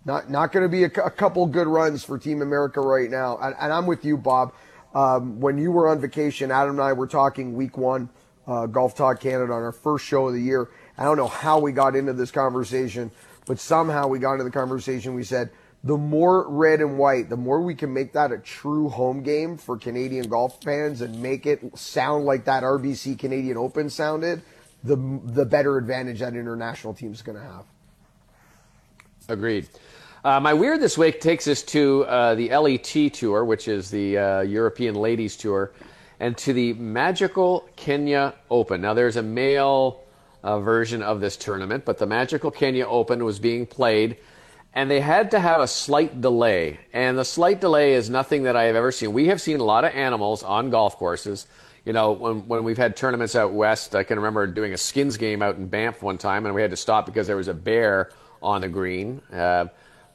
Not, not going to be a, a, couple good runs for Team America right now. And, and I'm with you, Bob. Um, when you were on vacation, Adam and I were talking week one, uh, Golf Talk Canada on our first show of the year. I don't know how we got into this conversation, but somehow we got into the conversation. We said, the more red and white, the more we can make that a true home game for Canadian golf fans and make it sound like that RBC Canadian Open sounded, the the better advantage that international team is going to have. Agreed. Uh, my weird this week takes us to uh, the LET Tour, which is the uh, European Ladies Tour, and to the Magical Kenya Open. Now, there's a male uh, version of this tournament, but the Magical Kenya Open was being played, and they had to have a slight delay. And the slight delay is nothing that I have ever seen. We have seen a lot of animals on golf courses. You know, when, when we've had tournaments out west, I can remember doing a skins game out in Banff one time, and we had to stop because there was a bear on the green. Uh,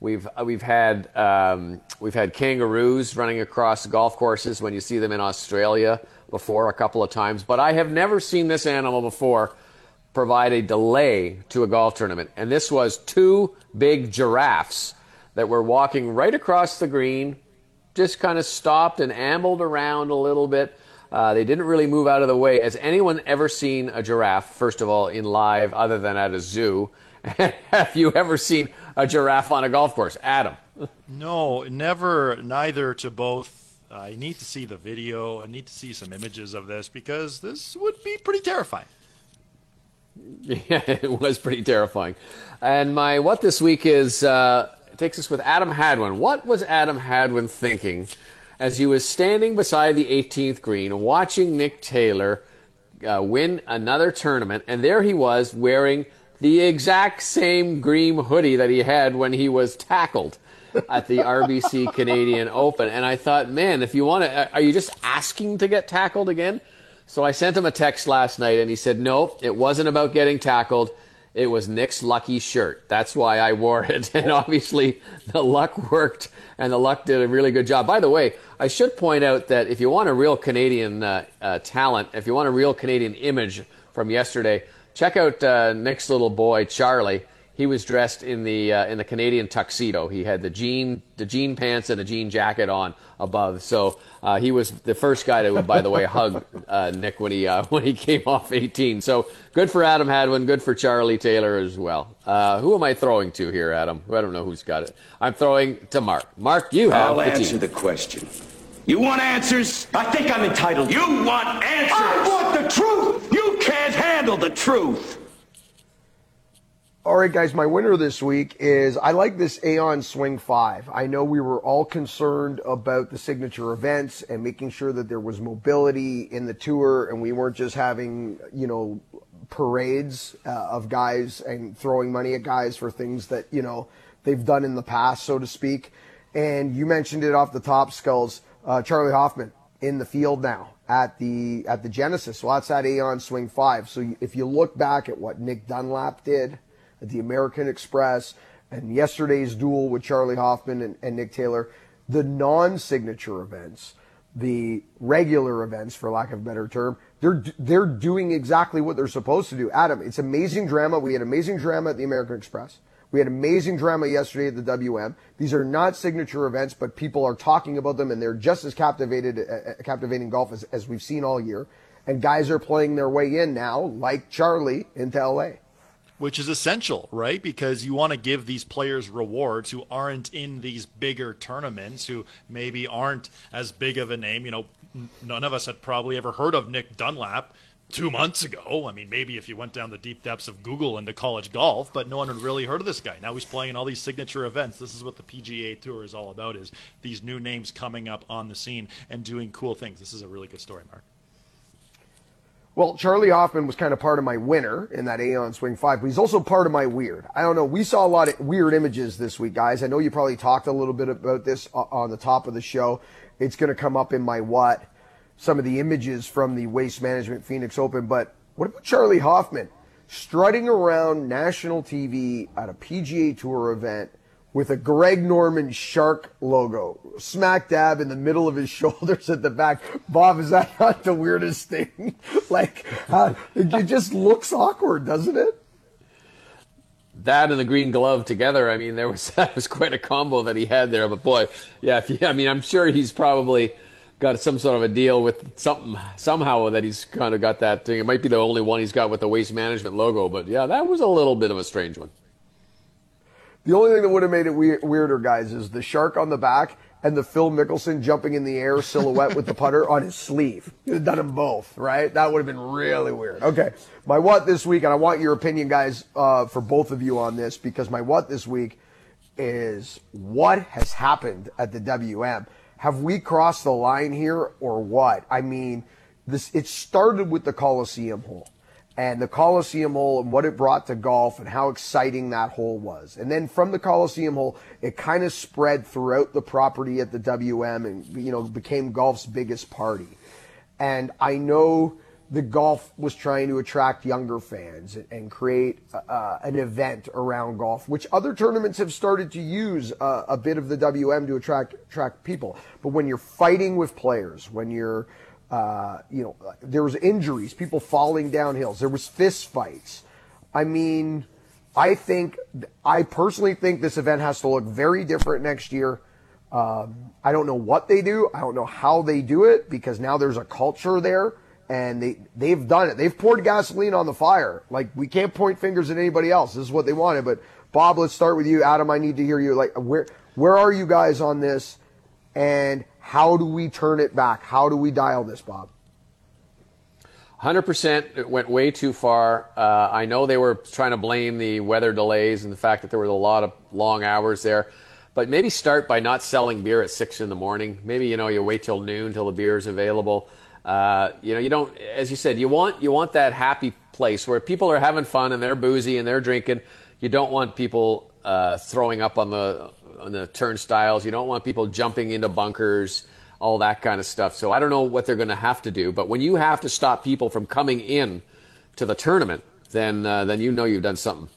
We've uh, we've had um, we've had kangaroos running across golf courses when you see them in Australia before a couple of times, but I have never seen this animal before provide a delay to a golf tournament. And this was two big giraffes that were walking right across the green, just kind of stopped and ambled around a little bit. Uh, they didn't really move out of the way. Has anyone ever seen a giraffe, first of all, in live other than at a zoo? Have you ever seen a giraffe on a golf course? Adam. No, never, neither to both. I need to see the video. I need to see some images of this because this would be pretty terrifying. Yeah, it was pretty terrifying. And my what this week is uh, takes us with Adam Hadwin. What was Adam Hadwin thinking as he was standing beside the 18th green, watching Nick Taylor uh, win another tournament, and there he was wearing the exact same green hoodie that he had when he was tackled at the RBC Canadian Open. And I thought, man, if you want to, are you just asking to get tackled again? So I sent him a text last night and he said, no, it wasn't about getting tackled. It was Nick's lucky shirt. That's why I wore it. And obviously the luck worked and the luck did a really good job. By the way, I should point out that if you want a real Canadian uh, uh, talent, if you want a real Canadian image from yesterday, check out uh, Nick's little boy Charlie. He was dressed in the uh, in the Canadian tuxedo. He had the jean the jean pants and a jean jacket on above. So uh, he was the first guy to, by the way, hug uh, Nick when he uh, when he came off 18. So good for Adam Hadwin. Good for Charlie Taylor as well. Uh, who am I throwing to here, Adam? I don't know who's got it. I'm throwing to Mark. Mark, you have. I'll the answer team. the question. You want answers? I think I'm entitled. You want answers? I want the truth. You can't handle the truth. All right, guys, my winner this week is I like this Aon Swing 5. I know we were all concerned about the signature events and making sure that there was mobility in the tour and we weren't just having, you know, parades uh, of guys and throwing money at guys for things that, you know, they've done in the past, so to speak. And you mentioned it off the top, Skulls. Uh, Charley Hoffman in the field now at the at the Genesis. Well, that's that Aon Swing 5. So if you look back at what Nick Dunlap did at the American Express and yesterday's duel with Charley Hoffman and, and Nick Taylor, the non-signature events, the regular events, for lack of a better term, they're they're doing exactly what they're supposed to do. Adam, it's amazing drama. We had amazing drama at the American Express. We had amazing drama yesterday at the WM. These are not signature events, but people are talking about them, and they're just as captivated, uh, captivating golf as, as we've seen all year. And guys are playing their way in now, like Charley, into LA which is essential, right? Because you want to give these players rewards who aren't in these bigger tournaments, who maybe aren't as big of a name. You know, none of us had probably ever heard of Nick Dunlap two months ago. I mean, maybe if you went down the deep depths of Google into college golf, but no one had really heard of this guy. Now he's playing in all these signature events. This is what the PGA Tour is all about: is these new names coming up on the scene and doing cool things. This is a really good story, Mark. Well, Charley Hoffman was kind of part of my winner in that Aon Swing 5, but he's also part of my weird. I don't know. We saw a lot of weird images this week, guys. I know you probably talked a little bit about this on the top of the show. It's going to come up in my what, some of the images from the Waste Management Phoenix Open. But what about Charley Hoffman strutting around national TV at a PGA Tour event – with a Greg Norman shark logo smack dab in the middle of his shoulders at the back. Bob, is that not the weirdest thing? like, uh, it, just looks awkward, doesn't it? That and the green glove together. I mean, there was that was quite a combo that he had there. But boy, yeah, yeah I mean, I'm sure he's probably got some sort of a deal with something somehow that he's kind of got that thing. It might be the only one he's got with the waste management logo. But yeah, that was a little bit of a strange one. The only thing that would have made it weirder, guys, is the shark on the back and the Phil Mickelson jumping in the air silhouette with the putter on his sleeve. You'd have done them both, right? That would have been really weird. Okay. My what this week, and I want your opinion, guys, uh, for both of you on this, because my what this week is what has happened at the WM. Have we crossed the line here or what? I mean, this, it started with the Coliseum hole and the Coliseum hole and what it brought to golf and how exciting that hole was. And then from the Coliseum hole, it kind of spread throughout the property at the WM and, you know, became golf's biggest party. And I know the golf was trying to attract younger fans and, create uh, an event around golf, which other tournaments have started to use uh, a bit of the WM to attract attract people. But when you're fighting with players, when you're uh, you know, there was injuries, people falling down hills. There was fist fights. I mean, I think, I personally think this event has to look very different next year. Um, I don't know what they do. I don't know how they do it because now there's a culture there and they, they've done it. They've poured gasoline on the fire. Like we can't point fingers at anybody else. This is what they wanted. But Bob, let's start with you. Adam, I need to hear you. Like where, where are you guys on this? And how do we turn it back? How do we dial this, Bob? 100% it went way too far. Uh, I know they were trying to blame the weather delays and the fact that there was a lot of long hours there. But maybe start by not selling beer at 6 in the morning. Maybe, you know, you wait till noon till the beer is available. Uh, you know, you don't, as you said, you want, you want that happy place where people are having fun and they're boozy and they're drinking. You don't want people uh, throwing up on the on the turnstiles. You don't want people jumping into bunkers, all that kind of stuff. So I don't know what they're going to have to do. But when you have to stop people from coming in to the tournament, then uh, then you know you've done something.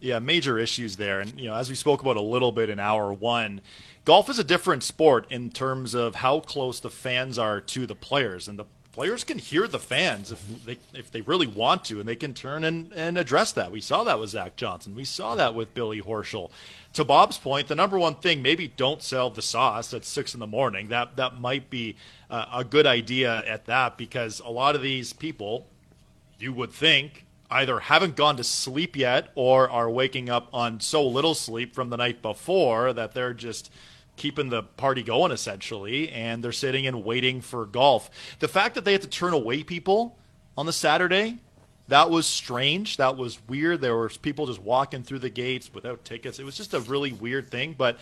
Yeah, major issues there. And you know, as we spoke about a little bit in hour one, golf is a different sport in terms of how close the fans are to the players, and the players can hear the fans if they if they really want to, and they can turn and, and address that. We saw that with Zach Johnson. We saw that with Billy Horschel to Bob's point, the number one thing, maybe don't sell the sauce at six in the morning. That that might be uh, a good idea at that because a lot of these people, you would think, either haven't gone to sleep yet or are waking up on so little sleep from the night before that they're just keeping the party going essentially and they're sitting and waiting for golf. The fact that they had to turn away people on the Saturday that was strange. That was weird. There were people just walking through the gates without tickets. It was just a really weird thing. But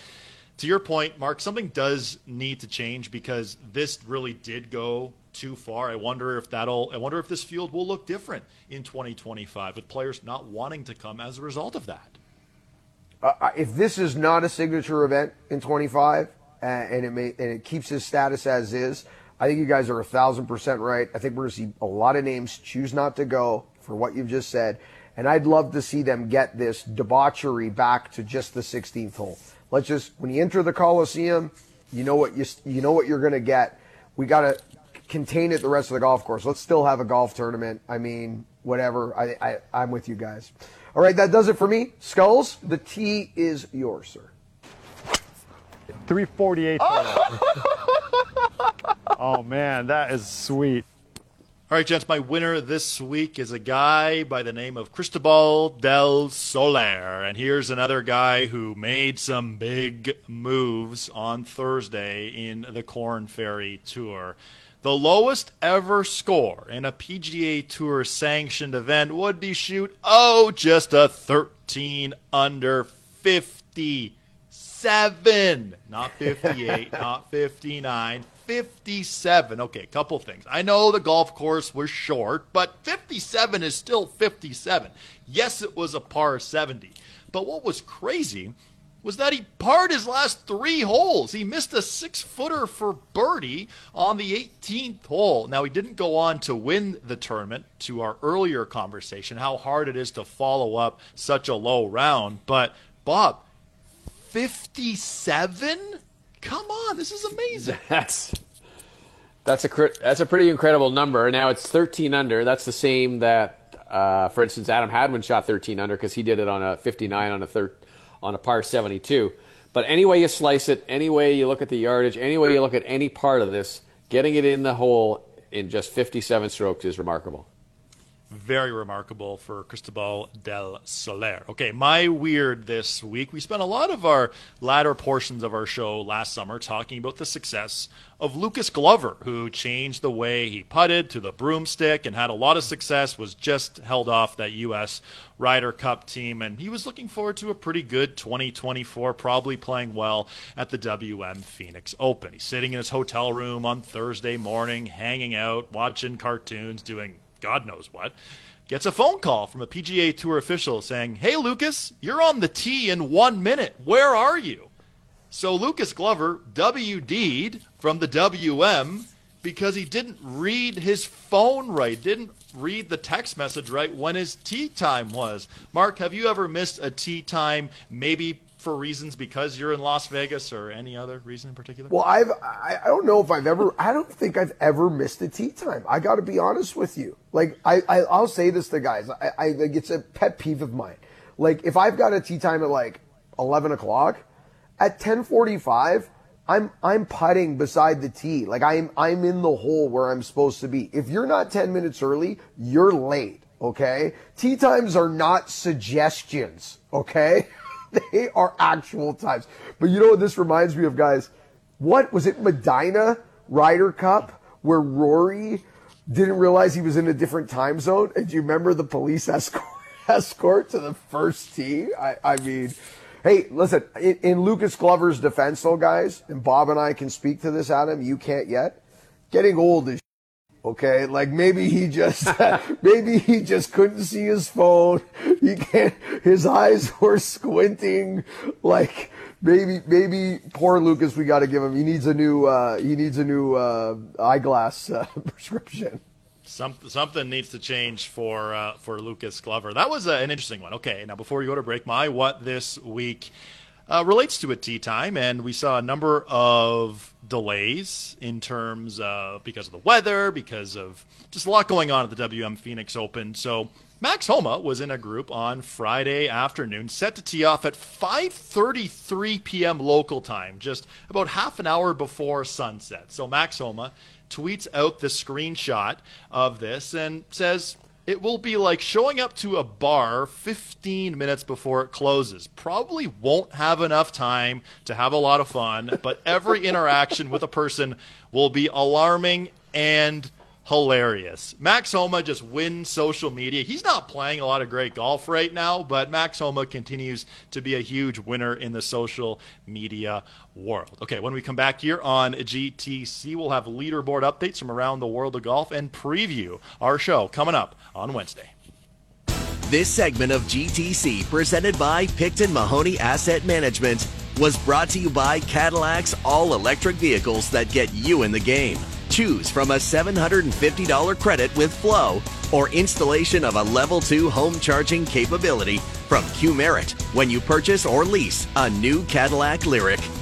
to your point, Mark, something does need to change because this really did go too far. I wonder if that'll. I wonder if this field will look different in 2025 with players not wanting to come as a result of that. Uh, uh if this is not a signature event in 25 uh, and it may and it keeps his status as is, I think you guys are a thousand percent right. I think we're going to see a lot of names choose not to go for what you've just said. And I'd love to see them get this debauchery back to just the 16th hole. Let's just, when you enter the Coliseum, you know what you, you know what you're going to get. We got to contain it the rest of the golf course. Let's still have a golf tournament. I mean, whatever. I, I, I'm with you guys. All right, that does it for me. Skulls, the tee is yours, sir. 348. oh man, that is sweet. All right, gents, my winner this week is a guy by the name of Cristobal del Solar. And here's another guy who made some big moves on Thursday in the Corn Ferry Tour. The lowest ever score in a PGA Tour sanctioned event would be shoot, oh, just a 13 under 57, not 58, not 59, 57. Okay, a couple things. I know the golf course was short, but 57 is still 57. Yes, it was a par 70. But what was crazy was that he parred his last three holes. He missed a six footer for birdie on the 18th hole. Now, he didn't go on to win the tournament to our earlier conversation, how hard it is to follow up such a low round. But, Bob, 57? Come on, this is amazing. That's that's a that's a pretty incredible number. Now it's 13 under. That's the same that, uh, for instance, Adam Hadwin shot 13 under because he did it on a 59 on a third on a par 72. But any way you slice it, any way you look at the yardage, any way you look at any part of this, getting it in the hole in just 57 strokes is remarkable. Very remarkable for Cristobal del Solar. Okay, my weird this week. We spent a lot of our latter portions of our show last summer talking about the success of Lucas Glover, who changed the way he putted to the broomstick and had a lot of success, was just held off that U.S. Ryder Cup team, and he was looking forward to a pretty good 2024, probably playing well at the WM Phoenix Open. He's sitting in his hotel room on Thursday morning, hanging out, watching cartoons, doing God knows what, gets a phone call from a PGA Tour official saying, Hey, Lucas, you're on the tee in one minute. Where are you? So Lucas Glover WD'd from the WM because he didn't read his phone right, didn't read the text message right when his tee time was. Mark, have you ever missed a tee time, maybe for reasons because you're in Las Vegas or any other reason in particular? Well, I've I, don't know if I've ever I don't think I've ever missed a tee time. I got to be honest with you. Like I, I I'll say this to guys. I, I like it's a pet peeve of mine. Like if I've got a tee time at like eleven o'clock, at ten forty five. I'm I'm putting beside the tee. Like I'm I'm in the hole where I'm supposed to be. If you're not 10 minutes early, you're late, okay? Tee times are not suggestions, okay? they are actual times. But you know what this reminds me of, guys? What was it, Medinah Ryder Cup, where Rory didn't realize he was in a different time zone? And do you remember the police escort, escort to the first tee? I, I mean, hey, listen, in, in Lucas Glover's defense, though, guys, and Bob and I can speak to this, Adam, you can't yet. Getting old is Okay, like maybe he just maybe he just couldn't see his phone. He can't. His eyes were squinting. Like maybe maybe poor Lucas. We got to give him. He needs a new. Uh, he needs a new uh, eyeglass uh, prescription. Something something needs to change for uh, for Lucas Glover. That was uh, an interesting one. Okay, now before we go to break, my what this week uh, relates to a tee time, and we saw a number of delays in terms of because of the weather, because of just a lot going on at the WM Phoenix Open. So Max Homa was in a group on Friday afternoon, set to tee off at 5:33 p.m. local time, just about half an hour before sunset. So Max Homa tweets out the screenshot of this and says it will be like showing up to a bar 15 minutes before it closes. Probably won't have enough time to have a lot of fun, but every interaction with a person will be alarming and hilarious. Max Homa just wins social media. He's not playing a lot of great golf right now, but Max Homa continues to be a huge winner in the social media world. Okay, when we come back here on GTC, we'll have leaderboard updates from around the world of golf and preview our show coming up on Wednesday. This segment of GTC, presented by Picton Mahoney Asset Management, was brought to you by Cadillac's all electric vehicles that get you in the game. Choose from a $750 credit with FLO or installation of a level 2 home charging capability from Qmerit when you purchase or lease a new Cadillac LYRIQ.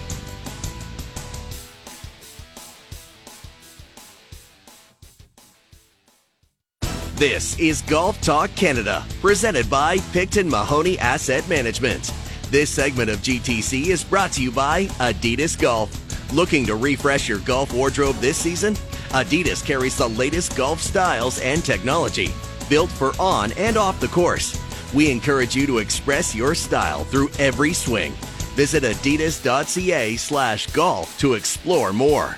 This is Golf Talk Canada, presented by Picton Mahoney Asset Management. This segment of GTC is brought to you by Adidas Golf. Looking to refresh your golf wardrobe this season? Adidas carries the latest golf styles and technology, built for on and off the course. We encourage you to express your style through every swing. Visit adidas.ca slash golf to explore more.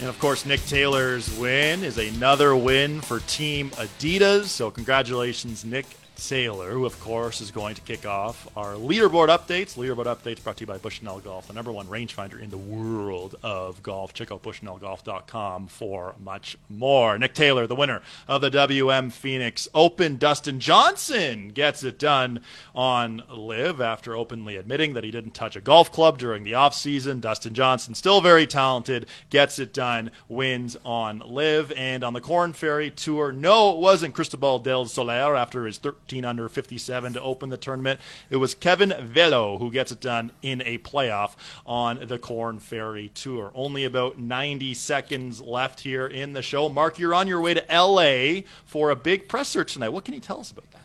And of course, Nick Taylor's win is another win for Team Adidas. So, congratulations, Nick Taylor, who of course is going to kick off our leaderboard updates. Leaderboard updates brought to you by Bushnell Golf, the number one rangefinder in the world of golf. Check out bushnellgolf.com for much more. Nick Taylor, the winner of the WM Phoenix Open. Dustin Johnson gets it done on LIV after openly admitting that he didn't touch a golf club during the offseason. Dustin Johnson, still very talented, gets it done, wins on LIV and on the Corn Ferry Tour. No, it wasn't Cristobal del Solar after his 13 under 57 to open the tournament. It was Kevin Velo who gets it done in a playoff on the Corn Ferry Tour. Only about 90 seconds left here in the show. Mark, you're on your way to LA for a big presser tonight. What can you tell us about that?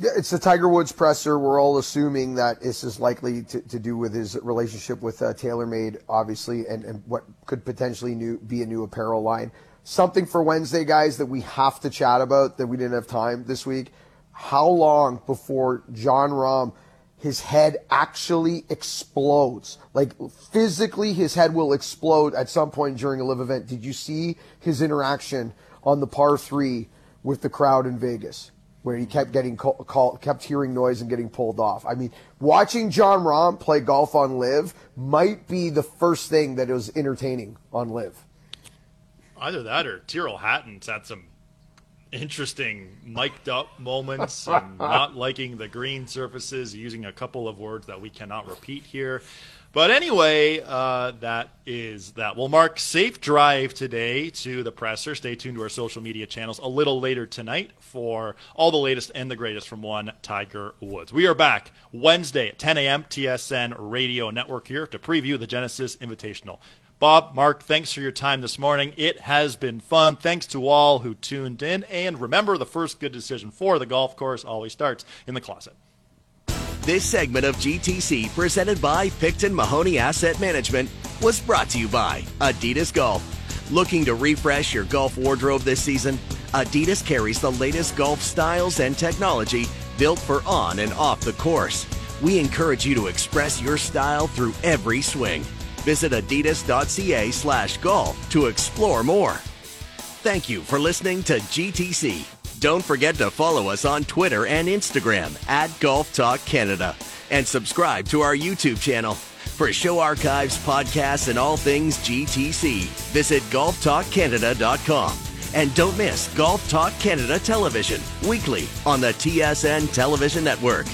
Yeah, it's the Tiger Woods presser. We're all assuming that this is likely to, to do with his relationship with uh, TaylorMade, obviously, and, and what could potentially new, be a new apparel line. Something for Wednesday, guys, that we have to chat about that we didn't have time this week. How long before Jon Rahm, his head actually explodes? Like physically, his head will explode at some point during a live event. Did you see his interaction on the par three with the crowd in Vegas? where he kept getting call, call, kept hearing noise and getting pulled off. I mean, watching Jon Rahm play golf on LIV might be the first thing that was entertaining on LIV. Either that or Tyrrell Hatton's had some interesting mic'd up moments and not liking the green surfaces, using a couple of words that we cannot repeat here. But anyway, uh, that is that. We'll mark safe drive today to the presser. Stay tuned to our social media channels a little later tonight for all the latest and the greatest from one Tiger Woods. We are back Wednesday at 10 a.m. TSN Radio Network here to preview the Genesis Invitational. Bob, Mark, thanks for your time this morning. It has been fun. Thanks to all who tuned in. And remember, the first good decision for the golf course always starts in the closet. This segment of GTC, presented by Picton Mahoney Asset Management, was brought to you by Adidas Golf. Looking to refresh your golf wardrobe this season? Adidas carries the latest golf styles and technology built for on and off the course. We encourage you to express your style through every swing. Visit adidas.ca slash golf to explore more. Thank you for listening to GTC. Don't forget to follow us on Twitter and Instagram at Golf Talk Canada and subscribe to our YouTube channel. For show archives, podcasts, and all things GTC, visit golftalkcanada.com. And don't miss Golf Talk Canada Television weekly on the TSN Television Network.